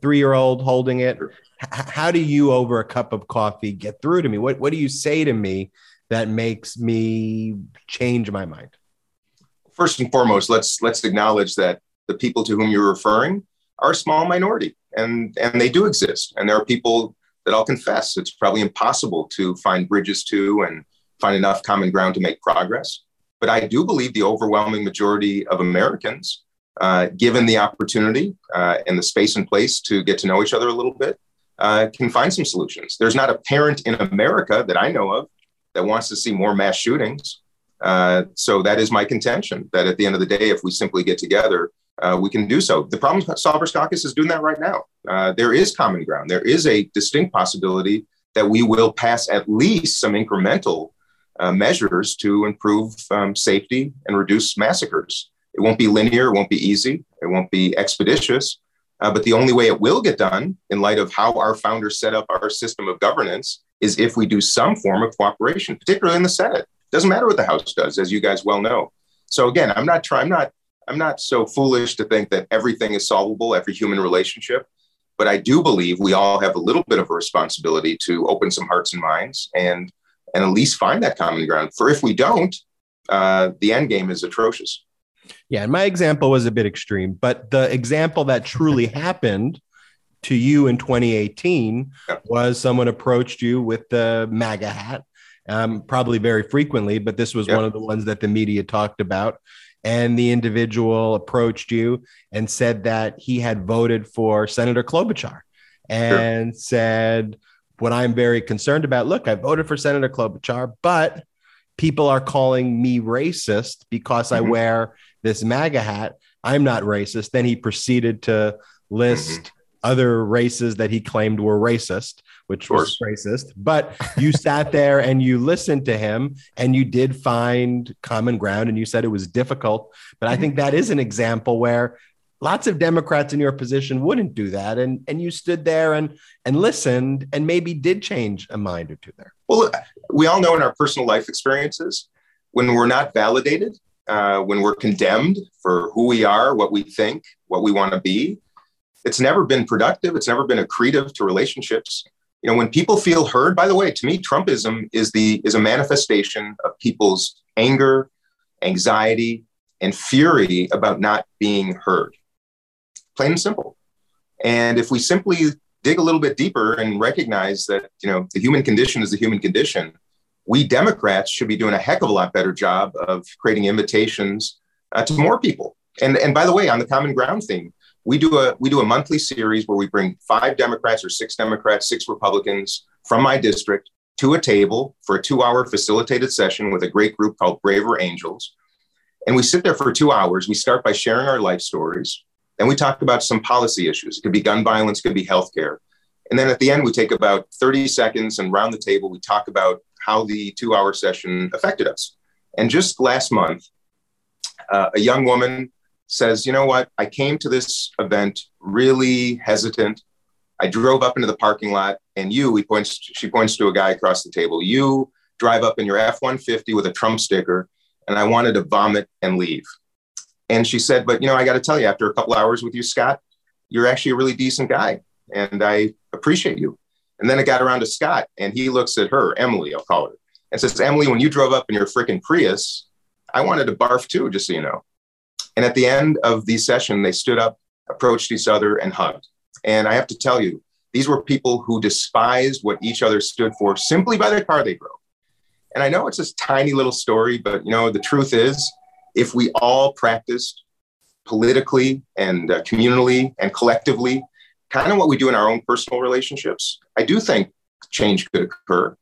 three year old holding it. H- how do you, over a cup of coffee, get through to me? What, what do you say to me that makes me change my mind? First and foremost, let's let's acknowledge that the people to whom you're referring are a small minority, and and they do exist. And there are people that I'll confess it's probably impossible to find bridges to and find enough common ground to make progress. But I do believe the overwhelming majority of Americans, uh, given the opportunity uh, and the space and place to get to know each other a little bit, uh, can find some solutions. There's not a parent in America that I know of that wants to see more mass shootings. Uh, so that is my contention that at the end of the day, if we simply get together, uh, we can do so. The Problem Solvers Caucus is doing that right now. There is common ground. There is a distinct possibility that we will pass at least some incremental measures to improve um, safety and reduce massacres. It won't be linear. It won't be easy. It won't be expeditious. Uh, but the only way it will get done, in light of how our founders set up our system of governance, is if we do some form of cooperation, particularly in the Senate. Doesn't matter what the House does, as you guys well know. So again, I'm not trying. I'm not. I'm not so foolish to think that everything is solvable, every human relationship. But I do believe we all have a little bit of a responsibility to open some hearts and minds and and at least find that common ground. For if we don't, uh, the end game is atrocious. Yeah, and my example was a bit extreme, but the example that truly happened to you in 2018 was someone approached you with the MAGA hat, um, probably very frequently, but this was one of the ones that the media talked about. And the individual approached you and said that he had voted for Senator Klobuchar and sure. said, What I'm very concerned about look, I voted for Senator Klobuchar, but people are calling me racist because mm-hmm. I wear this MAGA hat. I'm not racist. Then he proceeded to list mm-hmm. other races that he claimed were racist, which was racist. But you sat there and you listened to him and you did find common ground and you said it was difficult. But I think that is an example where lots of Democrats in your position wouldn't do that. And, and you stood there and, and listened and maybe did change a mind or two there. Well, we all know in our personal life experiences when we're not validated uh, when we're condemned for who we are, what we think, what we want to be, it's never been productive. It's never been accretive to relationships. You know, when people feel heard, by the way, to me, Trumpism is the is a manifestation of people's anger, anxiety, and fury about not being heard. Plain and simple. And if we simply dig a little bit deeper and recognize that, you know, the human condition is the human condition, we Democrats should be doing a heck of a lot better job of creating invitations uh, to more people. And, and by the way, on the common ground theme, we do a we do a monthly series where we bring five Democrats or six Democrats, six Republicans from my district to a table for a two-hour facilitated session with a great group called Braver Angels. And we sit there for two hours. We start by sharing our life stories. Then we talk about some policy issues. It could be gun violence, could be healthcare. And then at the end, we take about 30 seconds and round the table, we talk about how the two hour session affected us. And just last month, uh, a young woman says, You know what? I came to this event really hesitant. I drove up into the parking lot, and you, he points, she points to a guy across the table. You drive up in your F 150 with a Trump sticker, and I wanted to vomit and leave. And she said, But, you know, I got to tell you, after a couple hours with you, Scott, you're actually a really decent guy, and I appreciate you. And then it got around to Scott, and he looks at her, Emily, I'll call her, and says, Emily, when you drove up in your freaking Prius, I wanted to barf too, just so you know. And at the end of the session, they stood up, approached each other, and hugged. And I have to tell you, these were people who despised what each other stood for simply by the car they drove. And I know it's this tiny little story, but you know, the truth is, if we all practiced politically and uh, communally and collectively kind of what we do in our own personal relationships, I do think change could occur.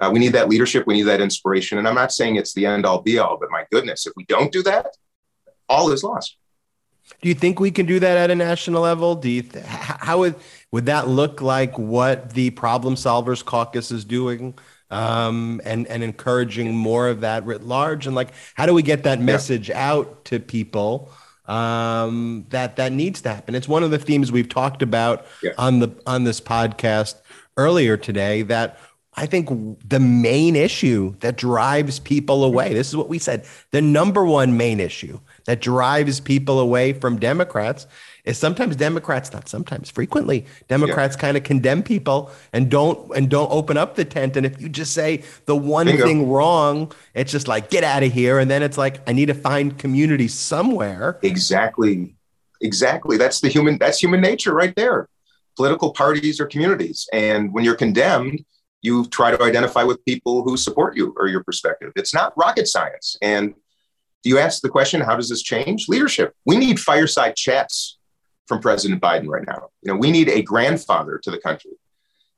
Uh, we need that leadership. We need that inspiration. And I'm not saying it's the end all be all, but my goodness, if we don't do that, all is lost. Do you think we can do that at a national level? Do you th- how would would that look like what the Problem Solvers Caucus is doing, um, and and encouraging more of that writ large? And like, how do we get that message yeah. out to people? Um, that that needs to happen. It's one of the themes we've talked about yeah. on the on this podcast earlier today. That I think the main issue that drives people away. This is what we said. The number one main issue that drives people away from Democrats is sometimes Democrats, not sometimes, frequently Democrats yeah. kind of condemn people and don't and don't open up the tent. And if you just say the one Bingo. thing wrong, it's just like get out of here. And then it's like I need to find community somewhere. Exactly, exactly. That's the human. That's human nature right there. Political parties or communities, and when you're condemned, you try to identify with people who support you or your perspective. It's not rocket science. And do you ask the question, how does this change? Leadership. We need fireside chats from President Biden right now. You know, we need a grandfather to the country,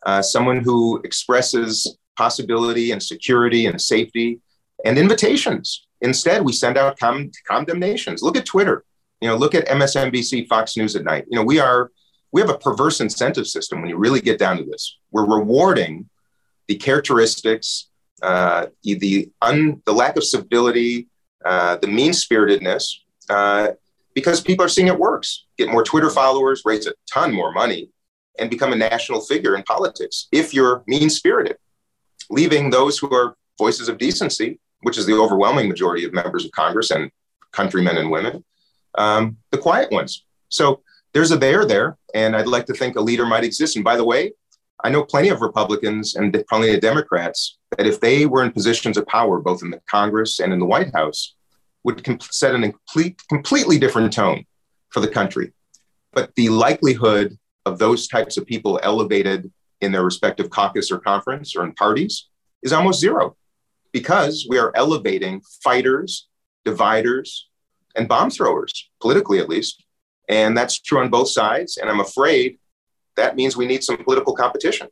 uh, someone who expresses possibility and security and safety and invitations. Instead, we send out com- condemnations. Look at Twitter. You know, look at MSNBC, Fox News at night. You know, we are we have a perverse incentive system when you really get down to this. We're rewarding the characteristics, uh, the un, the lack of civility, uh, the mean spiritedness, uh, because people are seeing it works. Get more Twitter followers, raise a ton more money, and become a national figure in politics if you're mean spirited, leaving those who are voices of decency, which is the overwhelming majority of members of Congress and countrymen and women, um, the quiet ones. So there's a there there, and I'd like to think a leader might exist. And by the way, I know plenty of Republicans and plenty of Democrats that if they were in positions of power, both in the Congress and in the White House, would set a complete, completely different tone for the country. But the likelihood of those types of people elevated in their respective caucus or conference or in parties is almost zero because we are elevating fighters, dividers, and bomb throwers, politically at least. And that's true on both sides. And I'm afraid that means we need some political competition.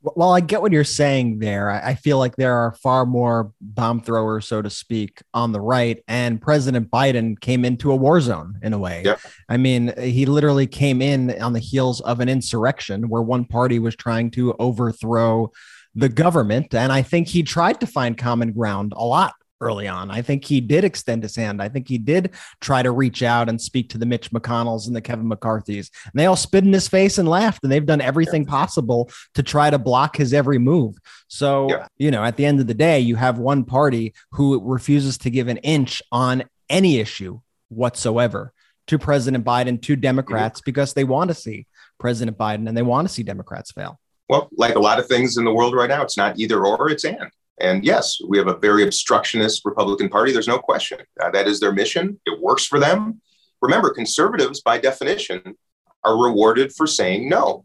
Well, I get what you're saying there. I feel like there are far more bomb throwers, so to speak, on the right. And President Biden came into a war zone in a way. Yep. I mean, he literally came in on the heels of an insurrection where one party was trying to overthrow the government. And I think he tried to find common ground a lot early on. I think he did extend his hand. I think he did try to reach out and speak to the Mitch McConnells and the Kevin McCarthy's. And they all spit in his face and laughed, and they've done everything yeah. possible to try to block his every move. So, yeah. you know, at the end of the day, you have one party who refuses to give an inch on any issue whatsoever to President Biden, to Democrats, mm-hmm. because they want to see President Biden and they want to see Democrats fail. Well, like a lot of things in the world right now, it's not either or, it's and. And yes, we have a very obstructionist Republican Party. There's no question. Uh, that is their mission. It works for them. Remember, conservatives, by definition, are rewarded for saying no.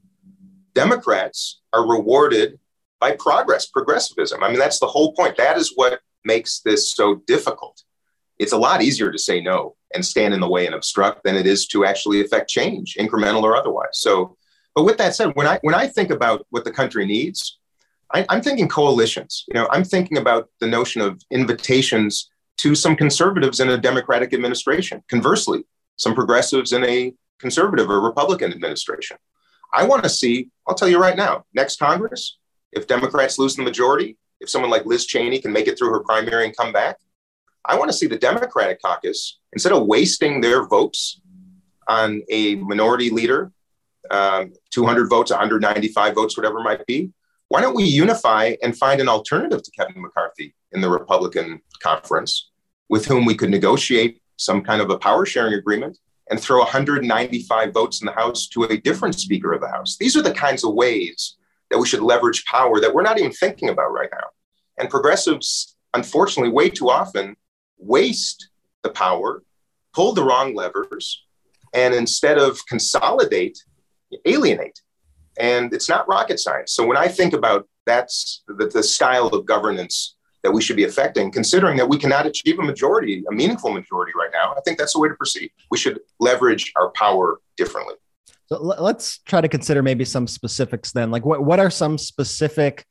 Democrats are rewarded by progress, progressivism. I mean, that's the whole point. That is what makes this so difficult. It's a lot easier to say no and stand in the way and obstruct than it is to actually affect change, incremental or otherwise. So, but with that said, when I when I think about what the country needs, I, I'm thinking coalitions. You know, I'm thinking about the notion of invitations to some conservatives in a Democratic administration. Conversely, some progressives in a conservative or Republican administration. I want to see, I'll tell you right now, next Congress, if Democrats lose the majority, if someone like Liz Cheney can make it through her primary and come back, I want to see the Democratic caucus, instead of wasting their votes on a minority leader, um, 200 votes, 195 votes, whatever it might be, why don't we unify and find an alternative to Kevin McCarthy in the Republican conference with whom we could negotiate some kind of a power sharing agreement and throw 195 votes in the House to a different Speaker of the House? These are the kinds of ways that we should leverage power that we're not even thinking about right now. And progressives, unfortunately, way too often waste the power, pull the wrong levers, and instead of consolidate, alienate and it's not rocket science. So when I think about that's the, the style of governance that we should be affecting, considering that we cannot achieve a majority, a meaningful majority right now, I think that's the way to proceed. We should leverage our power differently. So let's try to consider maybe some specifics then. Like what, what are some specific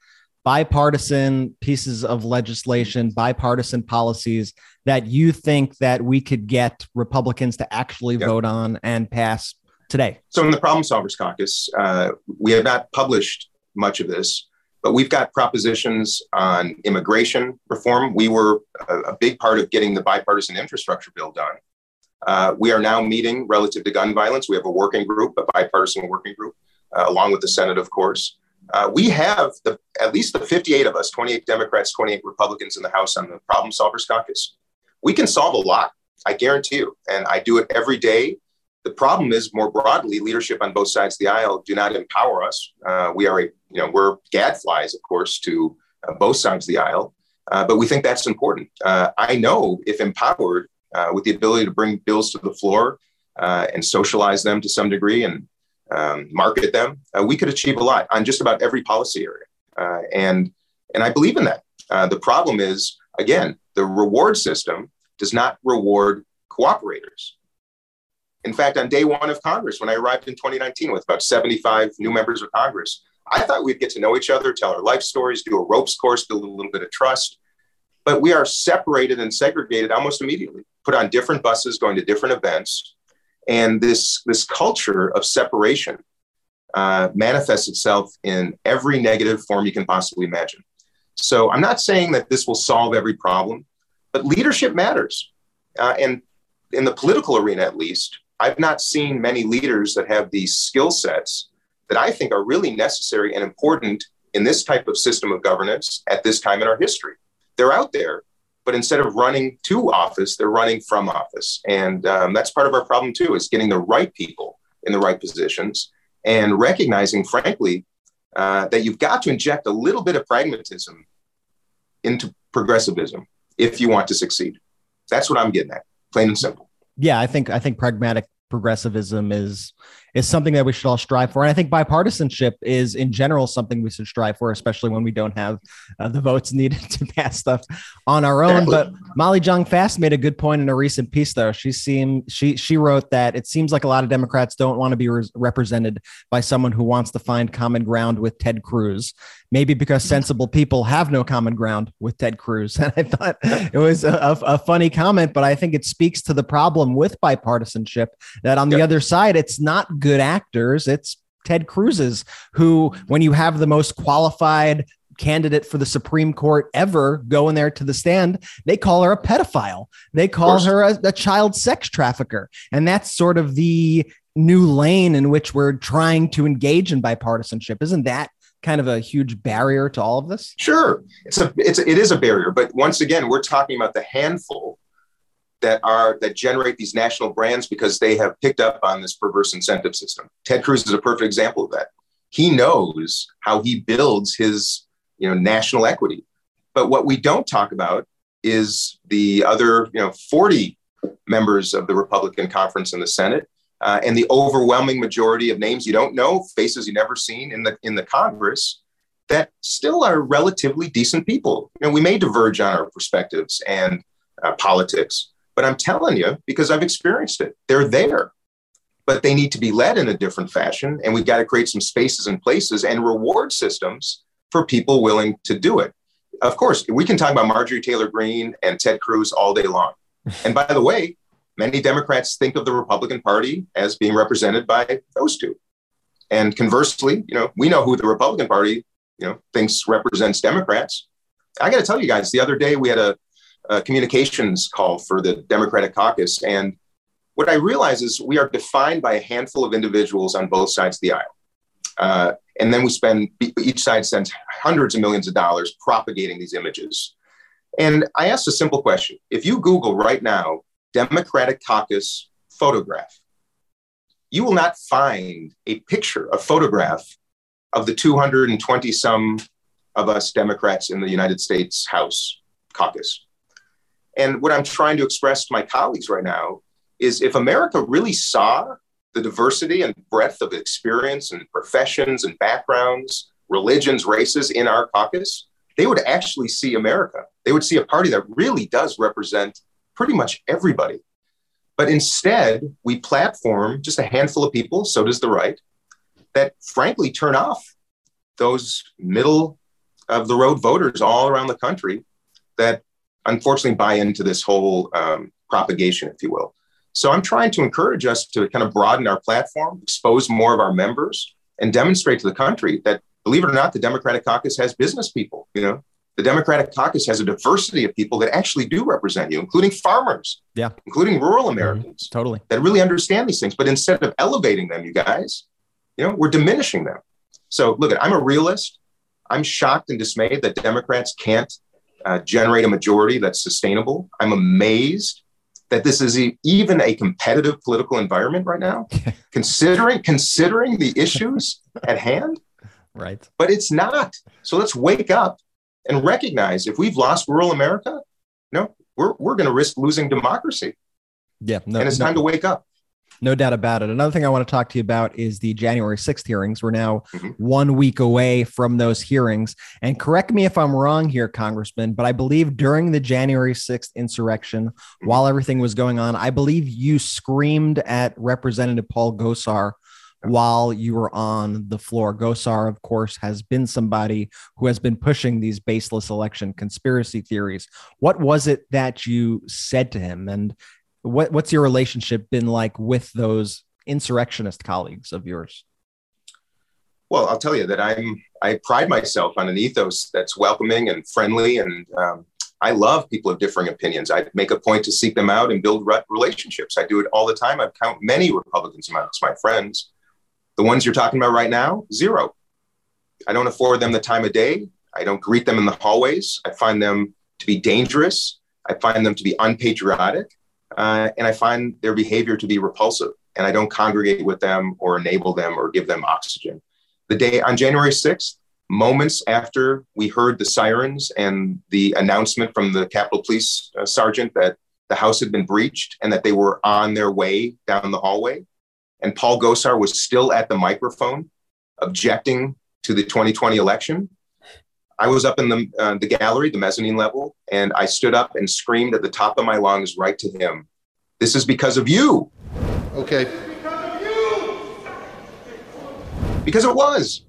bipartisan pieces of legislation, bipartisan policies that you think that we could get Republicans to actually yep. vote on and pass today? So, in the Problem Solvers Caucus, uh, we have not published much of this, but we've got propositions on immigration reform. We were a, a big part of getting the bipartisan infrastructure bill done. Uh, we are now meeting relative to gun violence. We have a working group, a bipartisan working group, uh, along with the Senate, of course. Uh, we have the, at least the 58 of us, 28 Democrats, 28 Republicans in the House on the Problem Solvers Caucus. We can solve a lot, I guarantee you. And I do it every day the problem is more broadly, leadership on both sides of the aisle do not empower us. Uh, we are, a, you know, we're gadflies, of course, to uh, both sides of the aisle, uh, but we think that's important. Uh, I know if empowered uh, with the ability to bring bills to the floor uh, and socialize them to some degree and um, market them, we could achieve a lot on just about every policy area. and and I believe in that. the problem is, again, the reward system does not reward cooperators. In fact, on day one of Congress, when I arrived in 2019 with about 75 new members of Congress, I thought we'd get to know each other, tell our life stories, do a ropes course, build a little bit of trust. But we are separated and segregated almost immediately, put on different buses, going to different events. And this, this culture of separation uh, manifests itself in every negative form you can possibly imagine. So I'm not saying that this will solve every problem, but leadership matters. Uh, and in the political arena, at least, I've not seen many leaders that have these skill sets that I think are really necessary and important in this type of system of governance at this time in our history. They're out there, but instead of running to office, they're running from office. And um, that's part of our problem too, is getting the right people in the right positions and recognizing, frankly, uh, that you've got to inject a little bit of pragmatism into progressivism if you want to succeed. That's what I'm getting at, plain and simple yeah, I think I think pragmatic progressivism is is something that we should all strive for. And I think bipartisanship is, in general, something we should strive for, especially when we don't have uh, the votes needed to pass stuff on our own. But Molly Jong Fast made a good point in a recent piece, though. She seemed she she wrote that it seems like a lot of Democrats don't want to be re- represented by someone who wants to find common ground with Ted Cruz. Maybe because sensible people have no common ground with Ted Cruz. And I thought it was a, a funny comment, but I think it speaks to the problem with bipartisanship that on the other side, it's not good actors. It's Ted Cruz's, who, when you have the most qualified candidate for the Supreme Court ever going there to the stand, they call her a pedophile. They call her a, a child sex trafficker. And that's sort of the new lane in which we're trying to engage in bipartisanship. Isn't that kind of a huge barrier to all of this? Sure. It's a it's a, it is a barrier, but once again, we're talking about the handful that are that generate these national brands because they have picked up on this perverse incentive system. Ted Cruz is a perfect example of that. He knows how he builds his you know national equity. But what we don't talk about is the other you know 40 members of the Republican conference in the Senate uh, and the overwhelming majority of names you don't know, faces you never seen in the in the Congress that still are relatively decent people. You know, we may diverge on our perspectives and uh, politics, but I'm telling you, because I've experienced it, they're there. But they need to be led in a different fashion. And we've got to create some spaces and places and reward systems for people willing to do it. Of course, we can talk about Marjorie Taylor Greene and Ted Cruz all day long. And by the way, many Democrats think of the Republican Party as being represented by those two. And conversely, you know, we know who the Republican Party, you know, thinks represents Democrats. I got to tell you guys, the other day we had a uh, communications call for the Democratic caucus. And what I realize is we are defined by a handful of individuals on both sides of the aisle. Uh, and then we spend, each side spends hundreds of millions of dollars propagating these images. And I asked a simple question. If you Google right now, Democratic caucus photograph, you will not find a picture, a photograph of the 220 some of us Democrats in the United States House caucus. And what I'm trying to express to my colleagues right now is if America really saw the diversity and breadth of experience and professions and backgrounds, religions, races in our caucus, they would actually see America. They would see a party that really does represent pretty much everybody. But instead, we platform just a handful of people, so does the right, that frankly turn off those middle of the road voters all around the country that unfortunately buy into this whole um, propagation, if you will. So I'm trying to encourage us to kind of broaden our platform, expose more of our members, and demonstrate to the country that, believe it or not, the Democratic caucus has business people. You know, the Democratic caucus has a diversity of people that actually do represent you, including farmers, yeah, including rural mm-hmm. Americans, mm-hmm. totally that really understand these things. But instead of elevating them, you guys, you know, we're diminishing them. So look, I'm a realist. I'm shocked and dismayed that Democrats can't uh, generate a majority that's sustainable. I'm amazed that this is even a competitive political environment right now, considering considering the issues at hand. Right. But it's not. So let's wake up and recognize if we've lost rural America, no, we're we're going to risk losing democracy. Yeah. No, and it's no. time to wake up. No doubt about it. Another thing I want to talk to you about is the January 6th hearings. We're now mm-hmm. one week away from those hearings. And correct me if I'm wrong here, Congressman, but I believe during the January 6th insurrection, mm-hmm. while everything was going on, I believe you screamed at Representative Paul Gosar while you were on the floor. Gosar, of course, has been somebody who has been pushing these baseless election conspiracy theories. What was it that you said to him? And what what's your relationship been like with those insurrectionist colleagues of yours? Well, I'll tell you that I'm I pride myself on an ethos that's welcoming and friendly, and um, I love people of differing opinions. I make a point to seek them out and build relationships. I do it all the time. I count many Republicans amongst my friends. The ones you're talking about right now, zero. I don't afford them the time of day. I don't greet them in the hallways. I find them to be dangerous. I find them to be unpatriotic uh, and I find their behavior to be repulsive. And I don't congregate with them or enable them or give them oxygen. The day on January 6th, moments after we heard the sirens and the announcement from the Capitol Police uh, Sergeant that the House had been breached and that they were on their way down the hallway. And Paul Gosar was still at the microphone objecting to the 2020 election. I was up in the, uh, the gallery, the mezzanine level, and I stood up and screamed at the top of my lungs right to him, This is because of you. Okay. Because it was.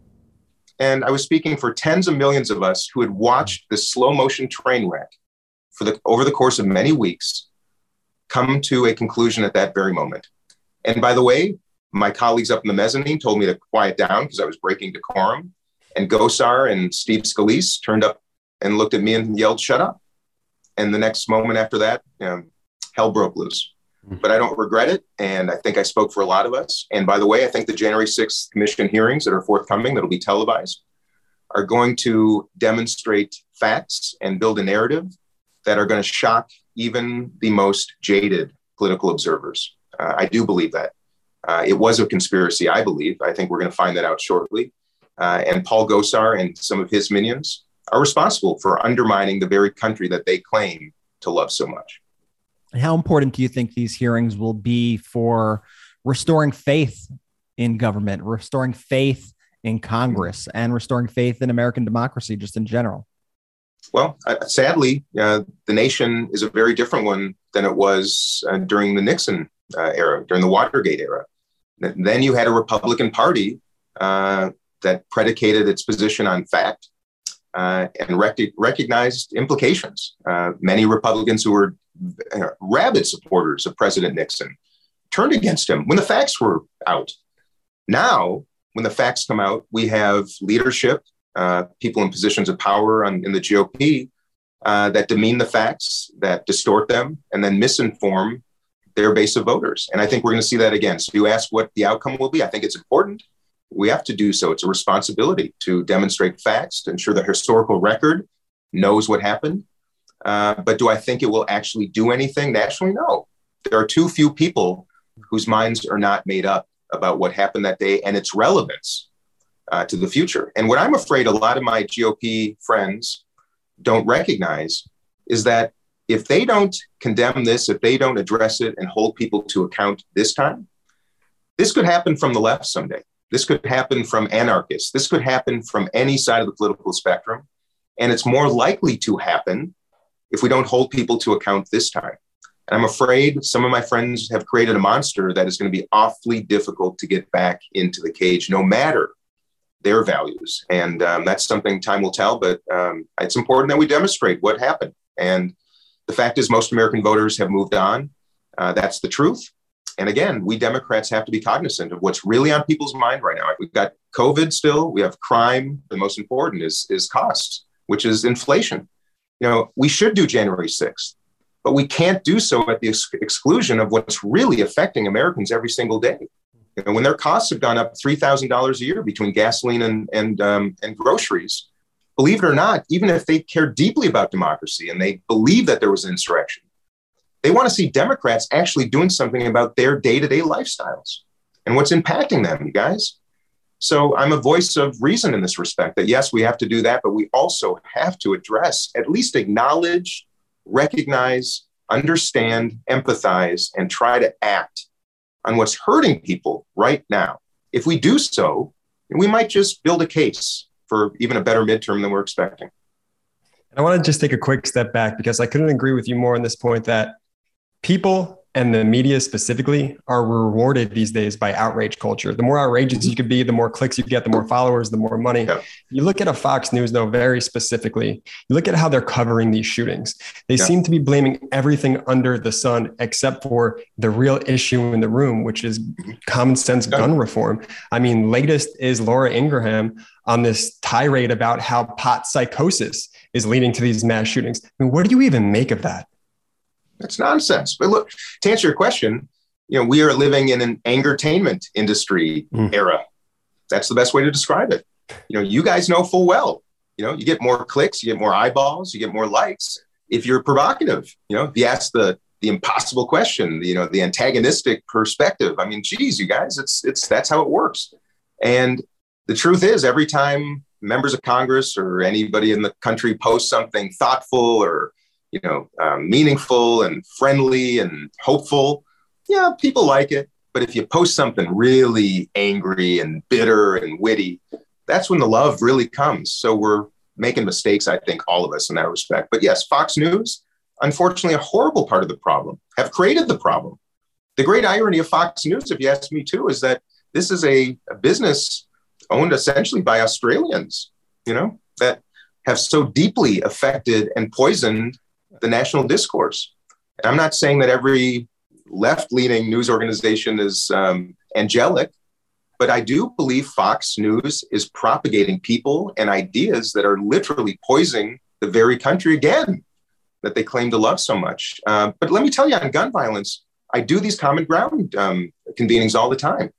And I was speaking for tens of millions of us who had watched this slow motion train wreck for the, over the course of many weeks come to a conclusion at that very moment. And by the way, my colleagues up in the mezzanine told me to quiet down because I was breaking decorum. And Gosar and Steve Scalise turned up and looked at me and yelled, shut up. And the next moment after that, you know, hell broke loose. Mm-hmm. But I don't regret it. And I think I spoke for a lot of us. And by the way, I think the January 6th commission hearings that are forthcoming, that'll be televised, are going to demonstrate facts and build a narrative that are going to shock even the most jaded political observers. Uh, I do believe that. Uh, it was a conspiracy, I believe. I think we're going to find that out shortly. Uh, and Paul Gosar and some of his minions are responsible for undermining the very country that they claim to love so much. How important do you think these hearings will be for restoring faith in government, restoring faith in Congress, and restoring faith in American democracy just in general? Well, uh, sadly, uh, the nation is a very different one than it was uh, during the Nixon uh, era, during the Watergate era. Then you had a Republican Party uh, that predicated its position on fact uh, and rec- recognized implications. Uh, many Republicans who were uh, rabid supporters of President Nixon turned against him when the facts were out. Now, when the facts come out, we have leadership, uh, people in positions of power on, in the GOP uh, that demean the facts, that distort them, and then misinform their base of voters. And I think we're going to see that again. So you ask what the outcome will be. I think it's important. We have to do so. It's a responsibility to demonstrate facts, to ensure the historical record knows what happened. Uh, but do I think it will actually do anything nationally? No. There are too few people whose minds are not made up about what happened that day and its relevance uh, to the future. And what I'm afraid a lot of my GOP friends don't recognize is that if they don't condemn this, if they don't address it and hold people to account this time, this could happen from the left someday. This could happen from anarchists. This could happen from any side of the political spectrum. And it's more likely to happen if we don't hold people to account this time. And I'm afraid some of my friends have created a monster that is going to be awfully difficult to get back into the cage, no matter their values. And um, that's something time will tell, but um, it's important that we demonstrate what happened. And the fact is, most American voters have moved on. Uh, that's the truth. And again, we Democrats have to be cognizant of what's really on people's mind right now. We've got COVID still, we have crime. The most important is, is costs, which is inflation. You know, we should do January 6th, but we can't do so at the ex- exclusion of what's really affecting Americans every single day. You know, when their costs have gone up $3,000 a year between gasoline and, and, um, and groceries, believe it or not, even if they care deeply about democracy and they believe that there was an insurrection, they want to see Democrats actually doing something about their day to day lifestyles and what's impacting them, you guys. So I'm a voice of reason in this respect that yes, we have to do that, but we also have to address, at least acknowledge, recognize, understand, empathize, and try to act on what's hurting people right now. If we do so, we might just build a case for even a better midterm than we're expecting. I want to just take a quick step back because I couldn't agree with you more on this point that people and the media specifically are rewarded these days by outrage culture. The more outrageous mm-hmm. you could be, the more clicks you get, the more followers, the more money. Yeah. You look at a Fox News, though, very specifically, you look at how they're covering these shootings. They yeah. seem to be blaming everything under the sun except for the real issue in the room, which is common sense yeah. gun reform. I mean, latest is Laura Ingraham on this tirade about how pot psychosis is leading to these mass shootings. I mean, what do you even make of that? That's nonsense. But look, to answer your question, you know, we are living in an entertainment industry mm. era. That's the best way to describe it. You know, you guys know full well, you know, you get more clicks, you get more eyeballs, you get more likes if you're provocative. You know, if you ask the the impossible question, you know, the antagonistic perspective. I mean, geez, you guys, it's it's that's how it works. And the truth is, every time members of Congress or anybody in the country posts something thoughtful or you know, um, meaningful and friendly and hopeful, yeah, people like it. But if you post something really angry and bitter and witty, that's when the love really comes. So we're making mistakes, I think, all of us in that respect. But yes, Fox News, unfortunately, a horrible part of the problem, have created the problem. The great irony of Fox News, if you ask me too, is that this is a, a business owned essentially by Australians, you know, that have so deeply affected and poisoned the national discourse. And I'm not saying that every left leaning news organization is um, angelic, but I do believe Fox News is propagating people and ideas that are literally poisoning the very country again that they claim to love so much. Uh, but let me tell you on gun violence, I do these common ground um, convenings all the time.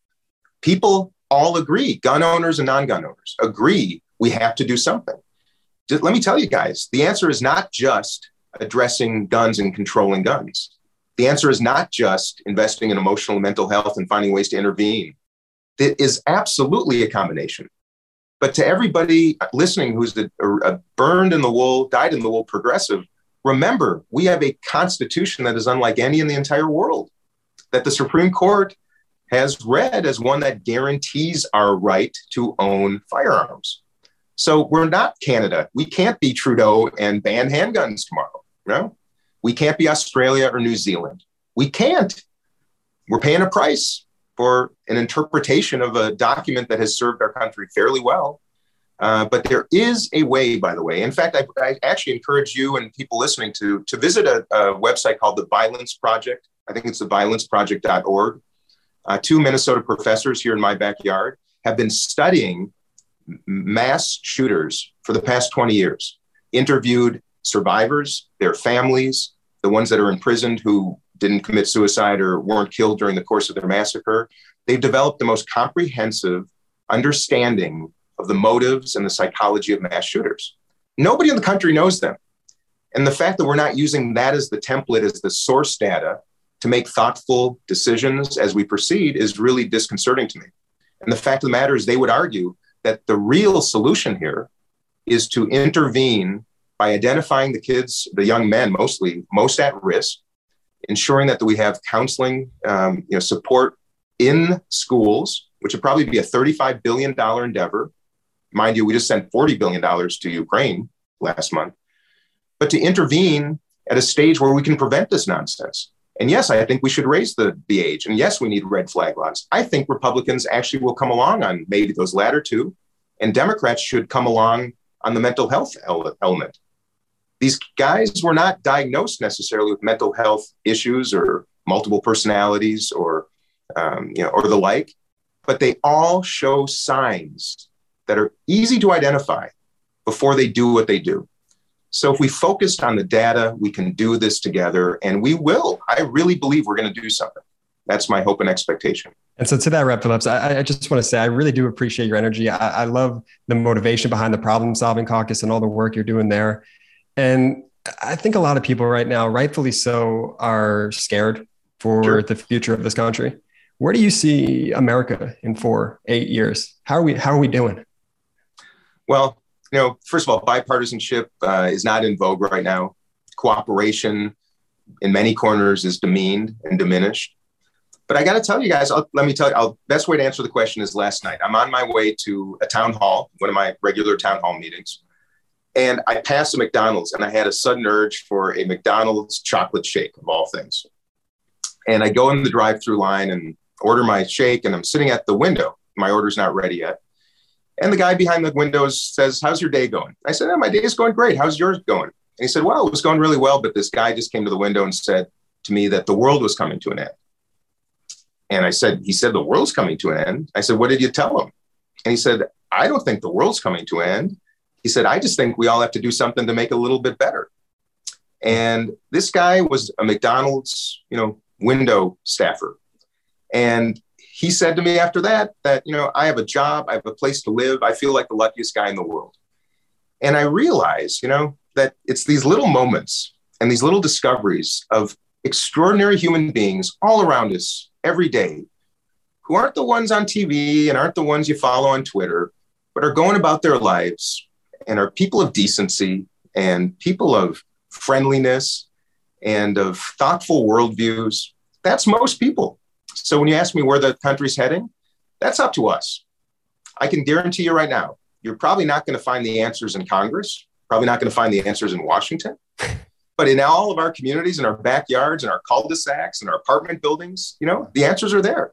People all agree, gun owners and non gun owners agree we have to do something. Let me tell you guys, the answer is not just addressing guns and controlling guns. The answer is not just investing in emotional and mental health and finding ways to intervene. It is absolutely a combination. But to everybody listening who's a, a burned in the wool, dyed in the wool progressive, remember we have a constitution that is unlike any in the entire world, that the Supreme Court has read as one that guarantees our right to own firearms. So we're not Canada. We can't be Trudeau and ban handguns tomorrow. No, we can't be Australia or New Zealand. We can't. We're paying a price for an interpretation of a document that has served our country fairly well. Uh, but there is a way, by the way. In fact, I, I actually encourage you and people listening to, to visit a, a, website called the Violence Project. I think it's the violenceproject.org. Uh, two Minnesota professors here in my backyard have been studying mass shooters for the past 20 years, interviewed survivors, their families, the ones that are imprisoned who didn't commit suicide or weren't killed during the course of their massacre. They've developed the most comprehensive understanding of the motives and the psychology of mass shooters. Nobody in the country knows them. And the fact that we're not using that as the template, as the source data to make thoughtful decisions as we proceed is really disconcerting to me. And the fact of the matter is, they would argue that the real solution here is to intervene by identifying the kids, the young men mostly, most at risk, ensuring that we have counseling, um, you know, support in schools, which would probably be a $35 billion endeavor. Mind you, we just sent $40 billion to Ukraine last month. But to intervene at a stage where we can prevent this nonsense. And yes, I think we should raise the, the age. And yes, we need red flag laws. I think Republicans actually will come along on maybe those latter two, and Democrats should come along on the mental health element. These guys were not diagnosed necessarily with mental health issues or multiple personalities or um, you know or the like, but they all show signs that are easy to identify before they do what they do. So if we focused on the data, we can do this together and we will. I really believe we're going to do something. That's my hope and expectation. And so to that, Rep Phillips, I, I, just want to say I really do appreciate your energy. I, I love the motivation behind the problem solving caucus and all the work you're doing there. And I think a lot of people right now, rightfully so, are scared for sure. the future of this country. Where do you see America in four, eight years? How are we? How are we doing? Well, you know, first of all, bipartisanship uh, is not in vogue right now. Cooperation in many corners is demeaned and diminished. But I got to tell you guys, I'll, let me tell you, I'll, best way to answer the question is last night. I'm on my way to a town hall, one of my regular town hall meetings. And I passed a McDonald's and I had a sudden urge for a McDonald's chocolate shake of all things. And I go in the drive through line and order my shake. And I'm sitting at the window. My order's not ready yet. And the guy behind the windows says, How's your day going? I said, oh, My day is going great. How's yours going? And he said, Well, it was going really well. But this guy just came to the window and said to me that the world was coming to an end. And I said, He said, The world's coming to an end. I said, What did you tell him? And he said, I don't think the world's coming to an end. He said, I just think we all have to do something to make it a little bit better. And this guy was a McDonald's, you know, window staffer. And he said to me after that that you know i have a job i have a place to live i feel like the luckiest guy in the world and i realized you know that it's these little moments and these little discoveries of extraordinary human beings all around us every day who aren't the ones on tv and aren't the ones you follow on twitter but are going about their lives and are people of decency and people of friendliness and of thoughtful worldviews. That's most people. So when you ask me where the country's heading, that's up to us. I can guarantee you right now, you're probably not going to find the answers in Congress, probably not going to find the answers in Washington. But in all of our communities, in our backyards, in our cul-de-sacs, in our apartment buildings, you know, the answers are there.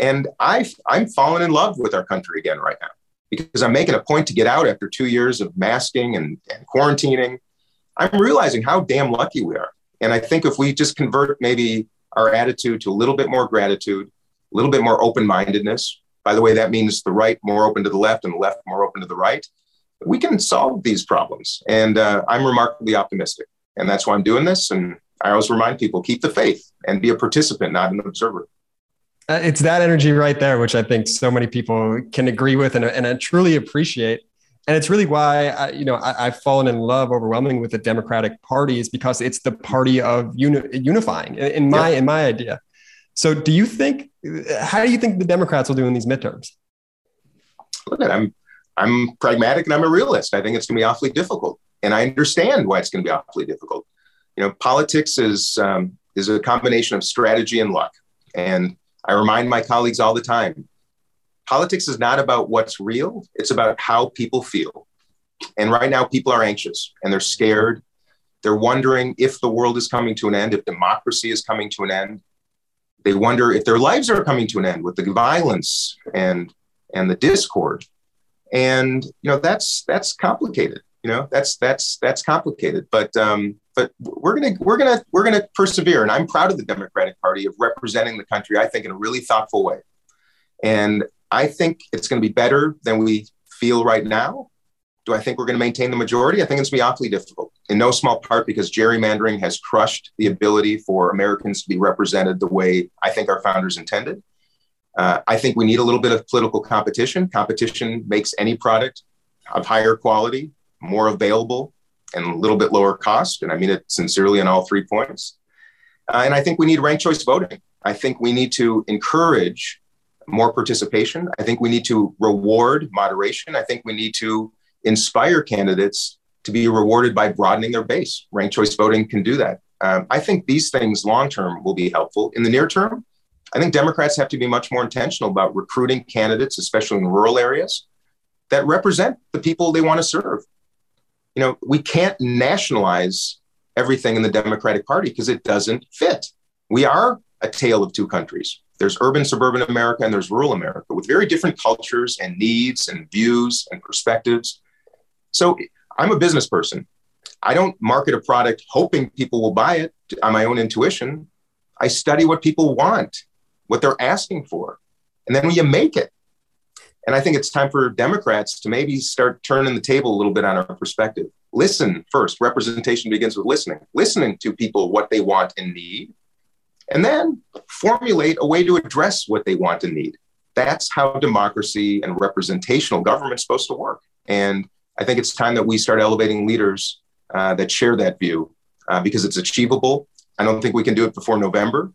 And I, I'm falling in love with our country again right now because I'm making a point to get out after two years of masking and, and quarantining. I'm realizing how damn lucky we are. And I think if we just convert maybe our attitude to a little bit more gratitude, a little bit more open mindedness, by the way, that means the right more open to the left and the left more open to the right, we can solve these problems. And uh, I'm remarkably optimistic. And that's why I'm doing this. And I always remind people keep the faith and be a participant, not an observer. Uh, it's that energy right there, which I think so many people can agree with and, and I truly appreciate. And it's really why I, you know I, have fallen in love overwhelmingly with the Democratic Party is because it's the party of uni- unifying in my in my idea. So, do you think? How do you think the Democrats will do in these midterms? Look, I'm I'm pragmatic and I'm a realist. I think it's going to be awfully difficult, and I understand why it's going to be awfully difficult. You know, politics is um, is a combination of strategy and luck, and I remind my colleagues all the time politics is not about what's real, it's about how people feel. And right now, people are anxious and they're scared. They're wondering if the world is coming to an end, if democracy is coming to an end. They wonder if their lives are coming to an end with the violence and and the discord. And you know that's that's complicated. You know that's that's that's complicated. But um, but we're gonna we're gonna we're gonna persevere. And I'm proud of the Democratic Party of representing the country. I think in a really thoughtful way. And I think it's to be better than we feel right now. Do I think we're to maintain the majority? I think it's to be awfully difficult, in no small part because gerrymandering has crushed the ability for Americans to be represented the way I think our founders intended. Uh, I think we need a little bit of political competition. Competition makes any product of higher quality, more available, and a little bit lower cost. And I mean it sincerely on all three points. Uh, and I think we need ranked choice voting. I think we need to encourage more participation. I think we need to reward moderation. I think we need to inspire candidates to be rewarded by broadening their base. Ranked choice voting can do that. Um, I think these things long term will be helpful. In the near term, I think Democrats have to be much more intentional about recruiting candidates, especially in rural areas, that represent the people they want to serve. You know, we can't nationalize everything in the Democratic Party because it doesn't fit. We are a tale of two countries. There's urban, suburban America, and there's rural America with very different cultures and needs and views and perspectives. So I'm a business person. I don't market a product hoping people will buy it on my own intuition. I study what people want, what they're asking for, and then you make it. And I think it's time for Democrats to maybe start turning the table a little bit on our perspective. Listen first. Representation begins with listening, listening to people what they want and need, and then formulate a way to address what they want and need. That's how democracy and representational government is supposed to work. And I think it's time that we start elevating leaders uh, that share that view uh, because it's achievable. I don't think we can do it before November,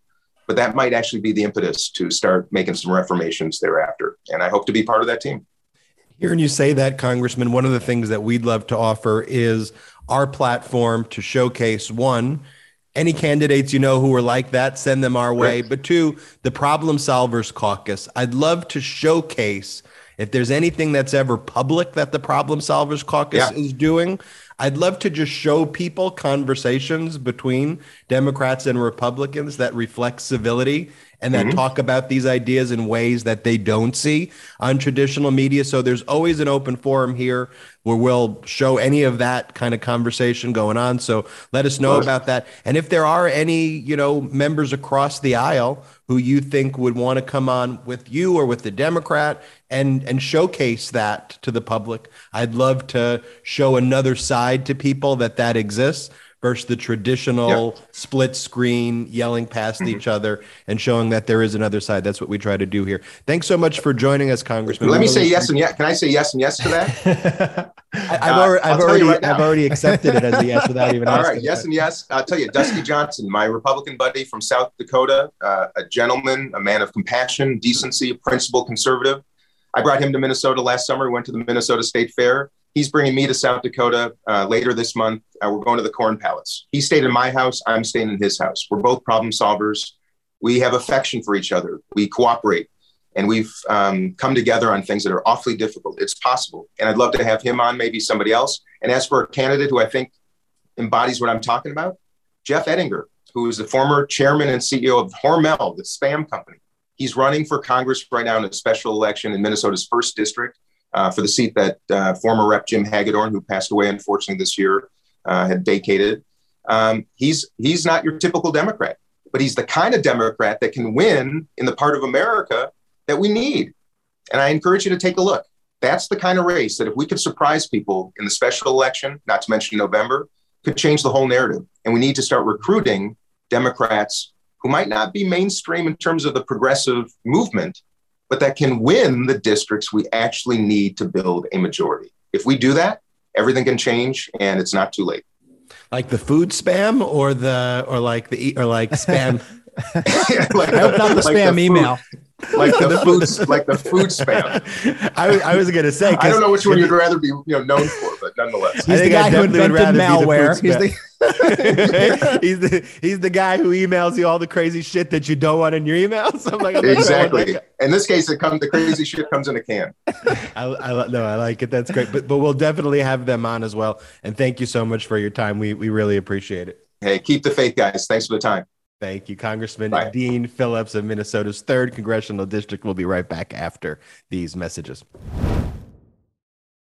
but that might actually be the impetus to start making some reformations thereafter. And I hope to be part of that team. Hearing you say that, Congressman, one of the things that we'd love to offer is our platform to showcase one, any candidates you know who are like that, send them our way. But two, the Problem Solvers Caucus. I'd love to showcase if there's anything that's ever public that the Problem Solvers Caucus yeah. is doing. I'd love to just show people conversations between Democrats and Republicans that reflect civility and that mm-hmm. talk about these ideas in ways that they don't see on traditional media. So there's always an open forum here where we'll show any of that kind of conversation going on. So let us know about that. And if there are any, you know, members across the aisle who you think would want to come on with you or with the Democrat and and showcase that to the public, I'd love to show another side to people that that exists versus the traditional yep. split screen yelling past mm-hmm. each other and showing that there is another side. That's what we try to do here. Thanks so much for joining us, Congressman. Let me say yes and yes. Can I say yes and yes to that? I, have already, I've already, right I've already accepted it as a yes without even. Asking. All right, yes and yes. I'll tell you, Dusty Johnson, my Republican buddy from South Dakota, uh, a gentleman, a man of compassion, decency, a principled conservative. I brought him to Minnesota last summer. We went to the Minnesota State Fair He's bringing me to South Dakota uh, later this month. Uh, we're going to the Corn Palace. He stayed in my house. I'm staying in his house. We're both problem solvers. We have affection for each other. We cooperate and we've um, come together on things that are awfully difficult. It's possible. And I'd love to have him on, maybe somebody else. And as for a candidate who I think embodies what I'm talking about, Jeff Ettinger, who is the former chairman and CEO of Hormel, the spam company. He's running for Congress right now in a special election in Minnesota's first district uh, for the seat that uh, former Rep Jim Hagedorn, who passed away unfortunately this year, uh, had vacated. Um, he's he's not your typical Democrat, but he's the kind of Democrat that can win in the part of America that we need. And I encourage you to take a look. That's the kind of race that if we could surprise people in the special election, not to mention November, could change the whole narrative. And we need to start recruiting Democrats who might not be mainstream in terms of the progressive movement, but that can win the districts we actually need to build a majority. If we do that, everything can change and it's not too late. Like the food spam or the or like the or like spam like I hope not the like spam the email. Like the food, like the food spam. I, I was going to say, I don't know which one you'd rather be, you know, known for, but nonetheless, he's the guy who invented malware. He's the, he's the he's the guy who emails you all the crazy shit that you don't want in your emails. I'm like, I'm exactly. in this case, it comes the crazy shit comes in a can. I, I no, I like it. That's great. But but we'll definitely have them on as well. And thank you so much for your time. We we really appreciate it. Hey, keep the faith, guys. Thanks for the time. Thank you, Congressman Bye. Dean Phillips of Minnesota's third congressional district. We'll be right back after these messages.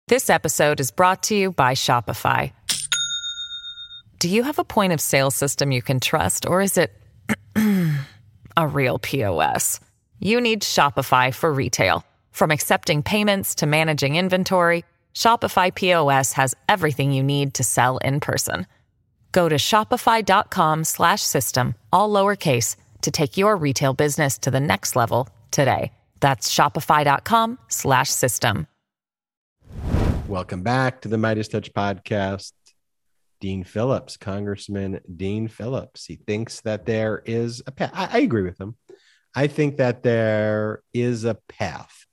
This episode is brought to you by Shopify. Do you have a point of sale system you can trust, or is it a real POS? You need Shopify for retail. From accepting payments to managing inventory, Shopify POS has everything you need to sell in person. Go to shopify.com slash system, all lowercase, to take your retail business to the next level today. That's shopify.com slash system. Welcome back to the MeidasTouch podcast. Dean Phillips, Congressman Dean Phillips. He thinks that there is a path. I, I agree with him. I think that there is a path.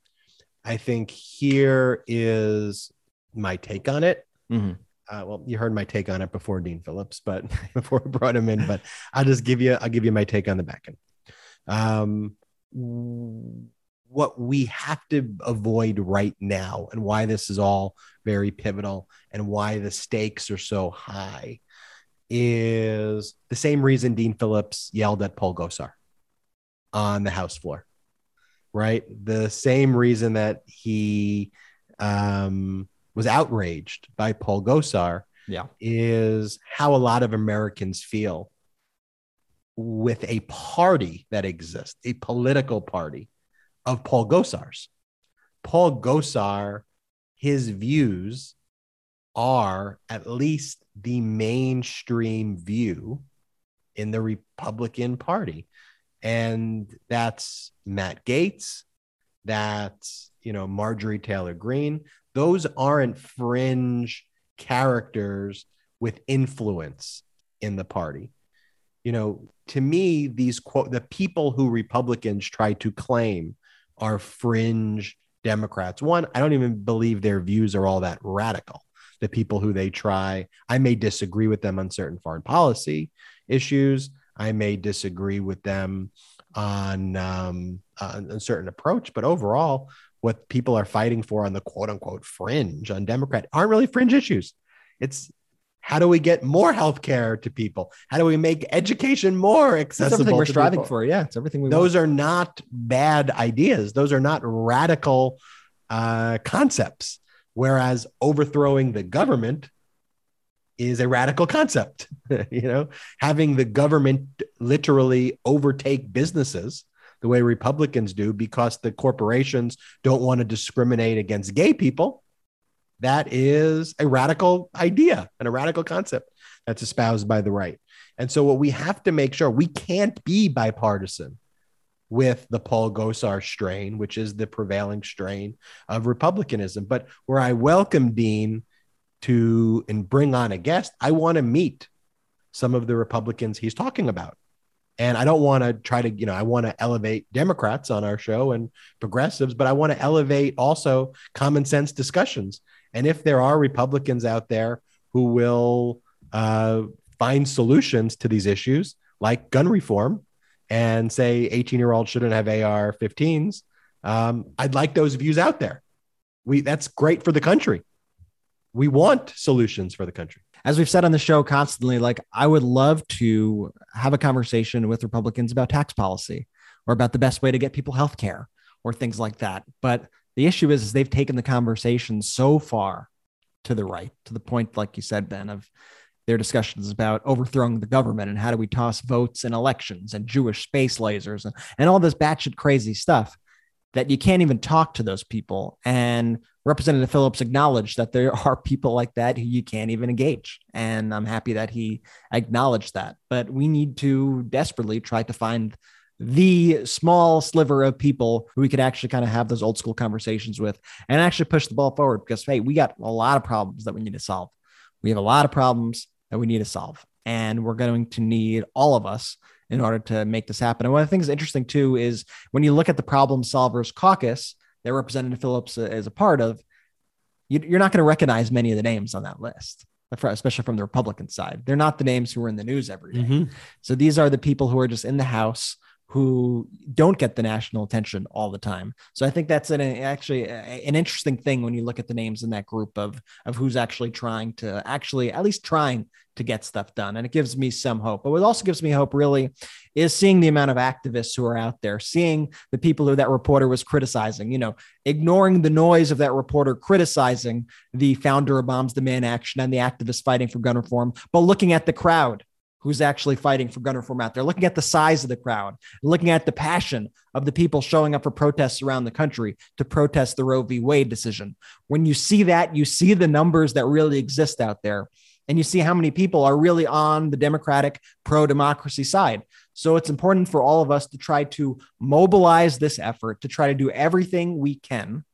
I think here is my take on it. Mm-hmm uh, well, you heard my take on it before Dean Phillips, but before I brought him in, but I'll just give you, I'll give you my take on the back end. Um, what we have to avoid right now and why this is all very pivotal and why the stakes are so high is the same reason Dean Phillips yelled at Paul Gosar on the House floor, right? The same reason that he um, was outraged by Paul Gosar yeah. is how a lot of Americans feel with a party that exists, a political party of Paul Gosar's. Paul Gosar, his views are at least the mainstream view in the Republican Party. And that's Matt Gaetz, that's, you know, Marjorie Taylor Greene those aren't fringe characters with influence in the party. You know, to me, these quote the people who Republicans try to claim are fringe Democrats. One, I don't even believe their views are all that radical. The people who they try, I may disagree with them on certain foreign policy issues. I may disagree with them on, um, on a certain approach, but overall, what people are fighting for on the quote unquote fringe on Democrat aren't really fringe issues. It's how do we get more health care to people? How do we make education more accessible? That's everything we're striving people? for. Yeah, it's everything we Those want. are not bad ideas. Those are not radical uh, concepts. Whereas overthrowing the government is a radical concept. you know, having the government literally overtake businesses the way Republicans do because the corporations don't want to discriminate against gay people. That is a radical idea and a radical concept that's espoused by the right. And so, what we have to make sure we can't be bipartisan with the Paul Gosar strain, which is the prevailing strain of Republicanism. But where I welcome Dean to and bring on a guest, I want to meet some of the Republicans he's talking about. And I don't want to try to, you know, I want to elevate Democrats on our show and progressives, but I want to elevate also common sense discussions And if there are Republicans out there who will uh, find solutions to these issues, like gun reform, and say 18 year olds shouldn't have AR 15s, um, I'd like those views out there. We that's great for the country. We want solutions for the country. As we've said on the show constantly, like I would love to have a conversation with Republicans about tax policy or about the best way to get people health care or things like that. But the issue is, is they've taken the conversation so far to the right, to the point, like you said, Ben, of their discussions about overthrowing the government and how do we toss votes in elections and Jewish space lasers and, and all this batshit crazy stuff that you can't even talk to those people. And Representative Phillips acknowledged that there are people like that who you can't even engage. And I'm happy that he acknowledged that. But we need to desperately try to find the small sliver of people who we could actually kind of have those old school conversations with and actually push the ball forward because, hey, we got a lot of problems that we need to solve. We have a lot of problems that we need to solve. And we're going to need all of us in order to make this happen. And one of the things interesting too is when you look at the problem solvers caucus that Representative Phillips is a part of, you're not going to recognize many of the names on that list, especially from the Republican side. They're not the names who are in the news every day. Mm-hmm. So these are the people who are just in the House who don't get the national attention all the time. So I think that's an actually an interesting thing when you look at the names in that group of of who's actually trying to actually at least trying to get stuff done. And it gives me some hope. But what also gives me hope really is seeing the amount of activists who are out there, seeing the people who that reporter was criticizing, you know, ignoring the noise of that reporter criticizing the founder of Moms Demand Action and the activists fighting for gun reform, but looking at the crowd who's actually fighting for gun reform out there, looking at the size of the crowd, looking at the passion of the people showing up for protests around the country to protest the Roe v. Wade decision. When you see that, you see the numbers that really exist out there, and you see how many people are really on the Democratic pro democracy side. So it's important for all of us to try to mobilize this effort, to try to do everything we can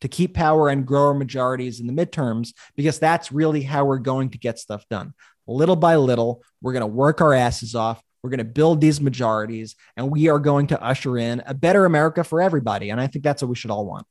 to keep power and grow our majorities in the midterms, because that's really how we're going to get stuff done little by little. We're going to work our asses off. We're going to build these majorities and we are going to usher in a better America for everybody. And I think that's what we should all want.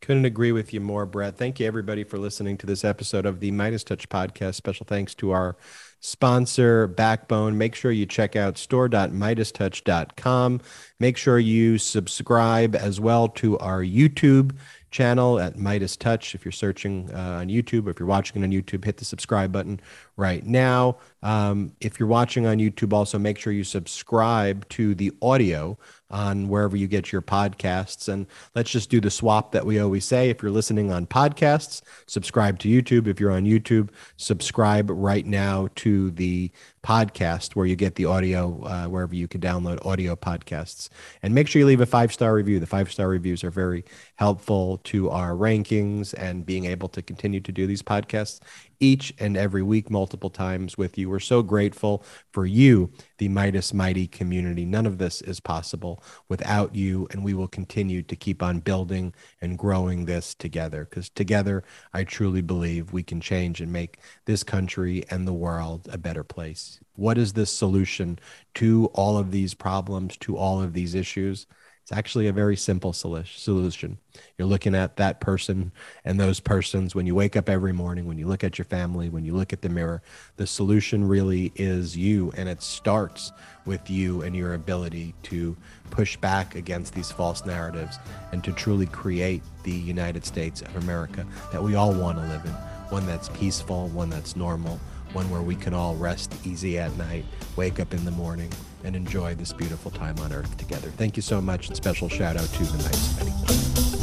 Couldn't agree with you more, Brett. Thank you, everybody, for listening to this episode of the MeidasTouch podcast. Special thanks to our sponsor, Backbone. Make sure you check out store.meidastouch.com. Make sure you subscribe as well to our YouTube channel at MeidasTouch. If you're searching uh, on YouTube or if you're watching it on YouTube, hit the subscribe button right now. Um, if you're watching on YouTube, also make sure you subscribe to the audio on wherever you get your podcasts. And let's just do the swap that we always say. If you're listening on podcasts, subscribe to YouTube. If you're on YouTube, subscribe right now to the podcast where you get the audio, uh, wherever you can download audio podcasts. And make sure you leave a five star review. The five star reviews are very helpful to our rankings and being able to continue to do these podcasts each and every week, multiple times with you. We're so grateful for you, the Meidas Mighty community. None of this is possible without you, and we will continue to keep on building and growing this together because together, I truly believe we can change and make this country and the world a better place. What is the solution to all of these problems, to all of these issues? It's actually a very simple solution. You're looking at that person and those persons when you wake up every morning, when you look at your family, when you look at the mirror. The solution really is you, and it starts with you and your ability to push back against these false narratives and to truly create the United States of America that we all want to live in one that's peaceful, one that's normal, one where we can all rest easy at night, wake up in the morning, and enjoy this beautiful time on earth together. Thank you so much, and special shout out to the Nice Penny.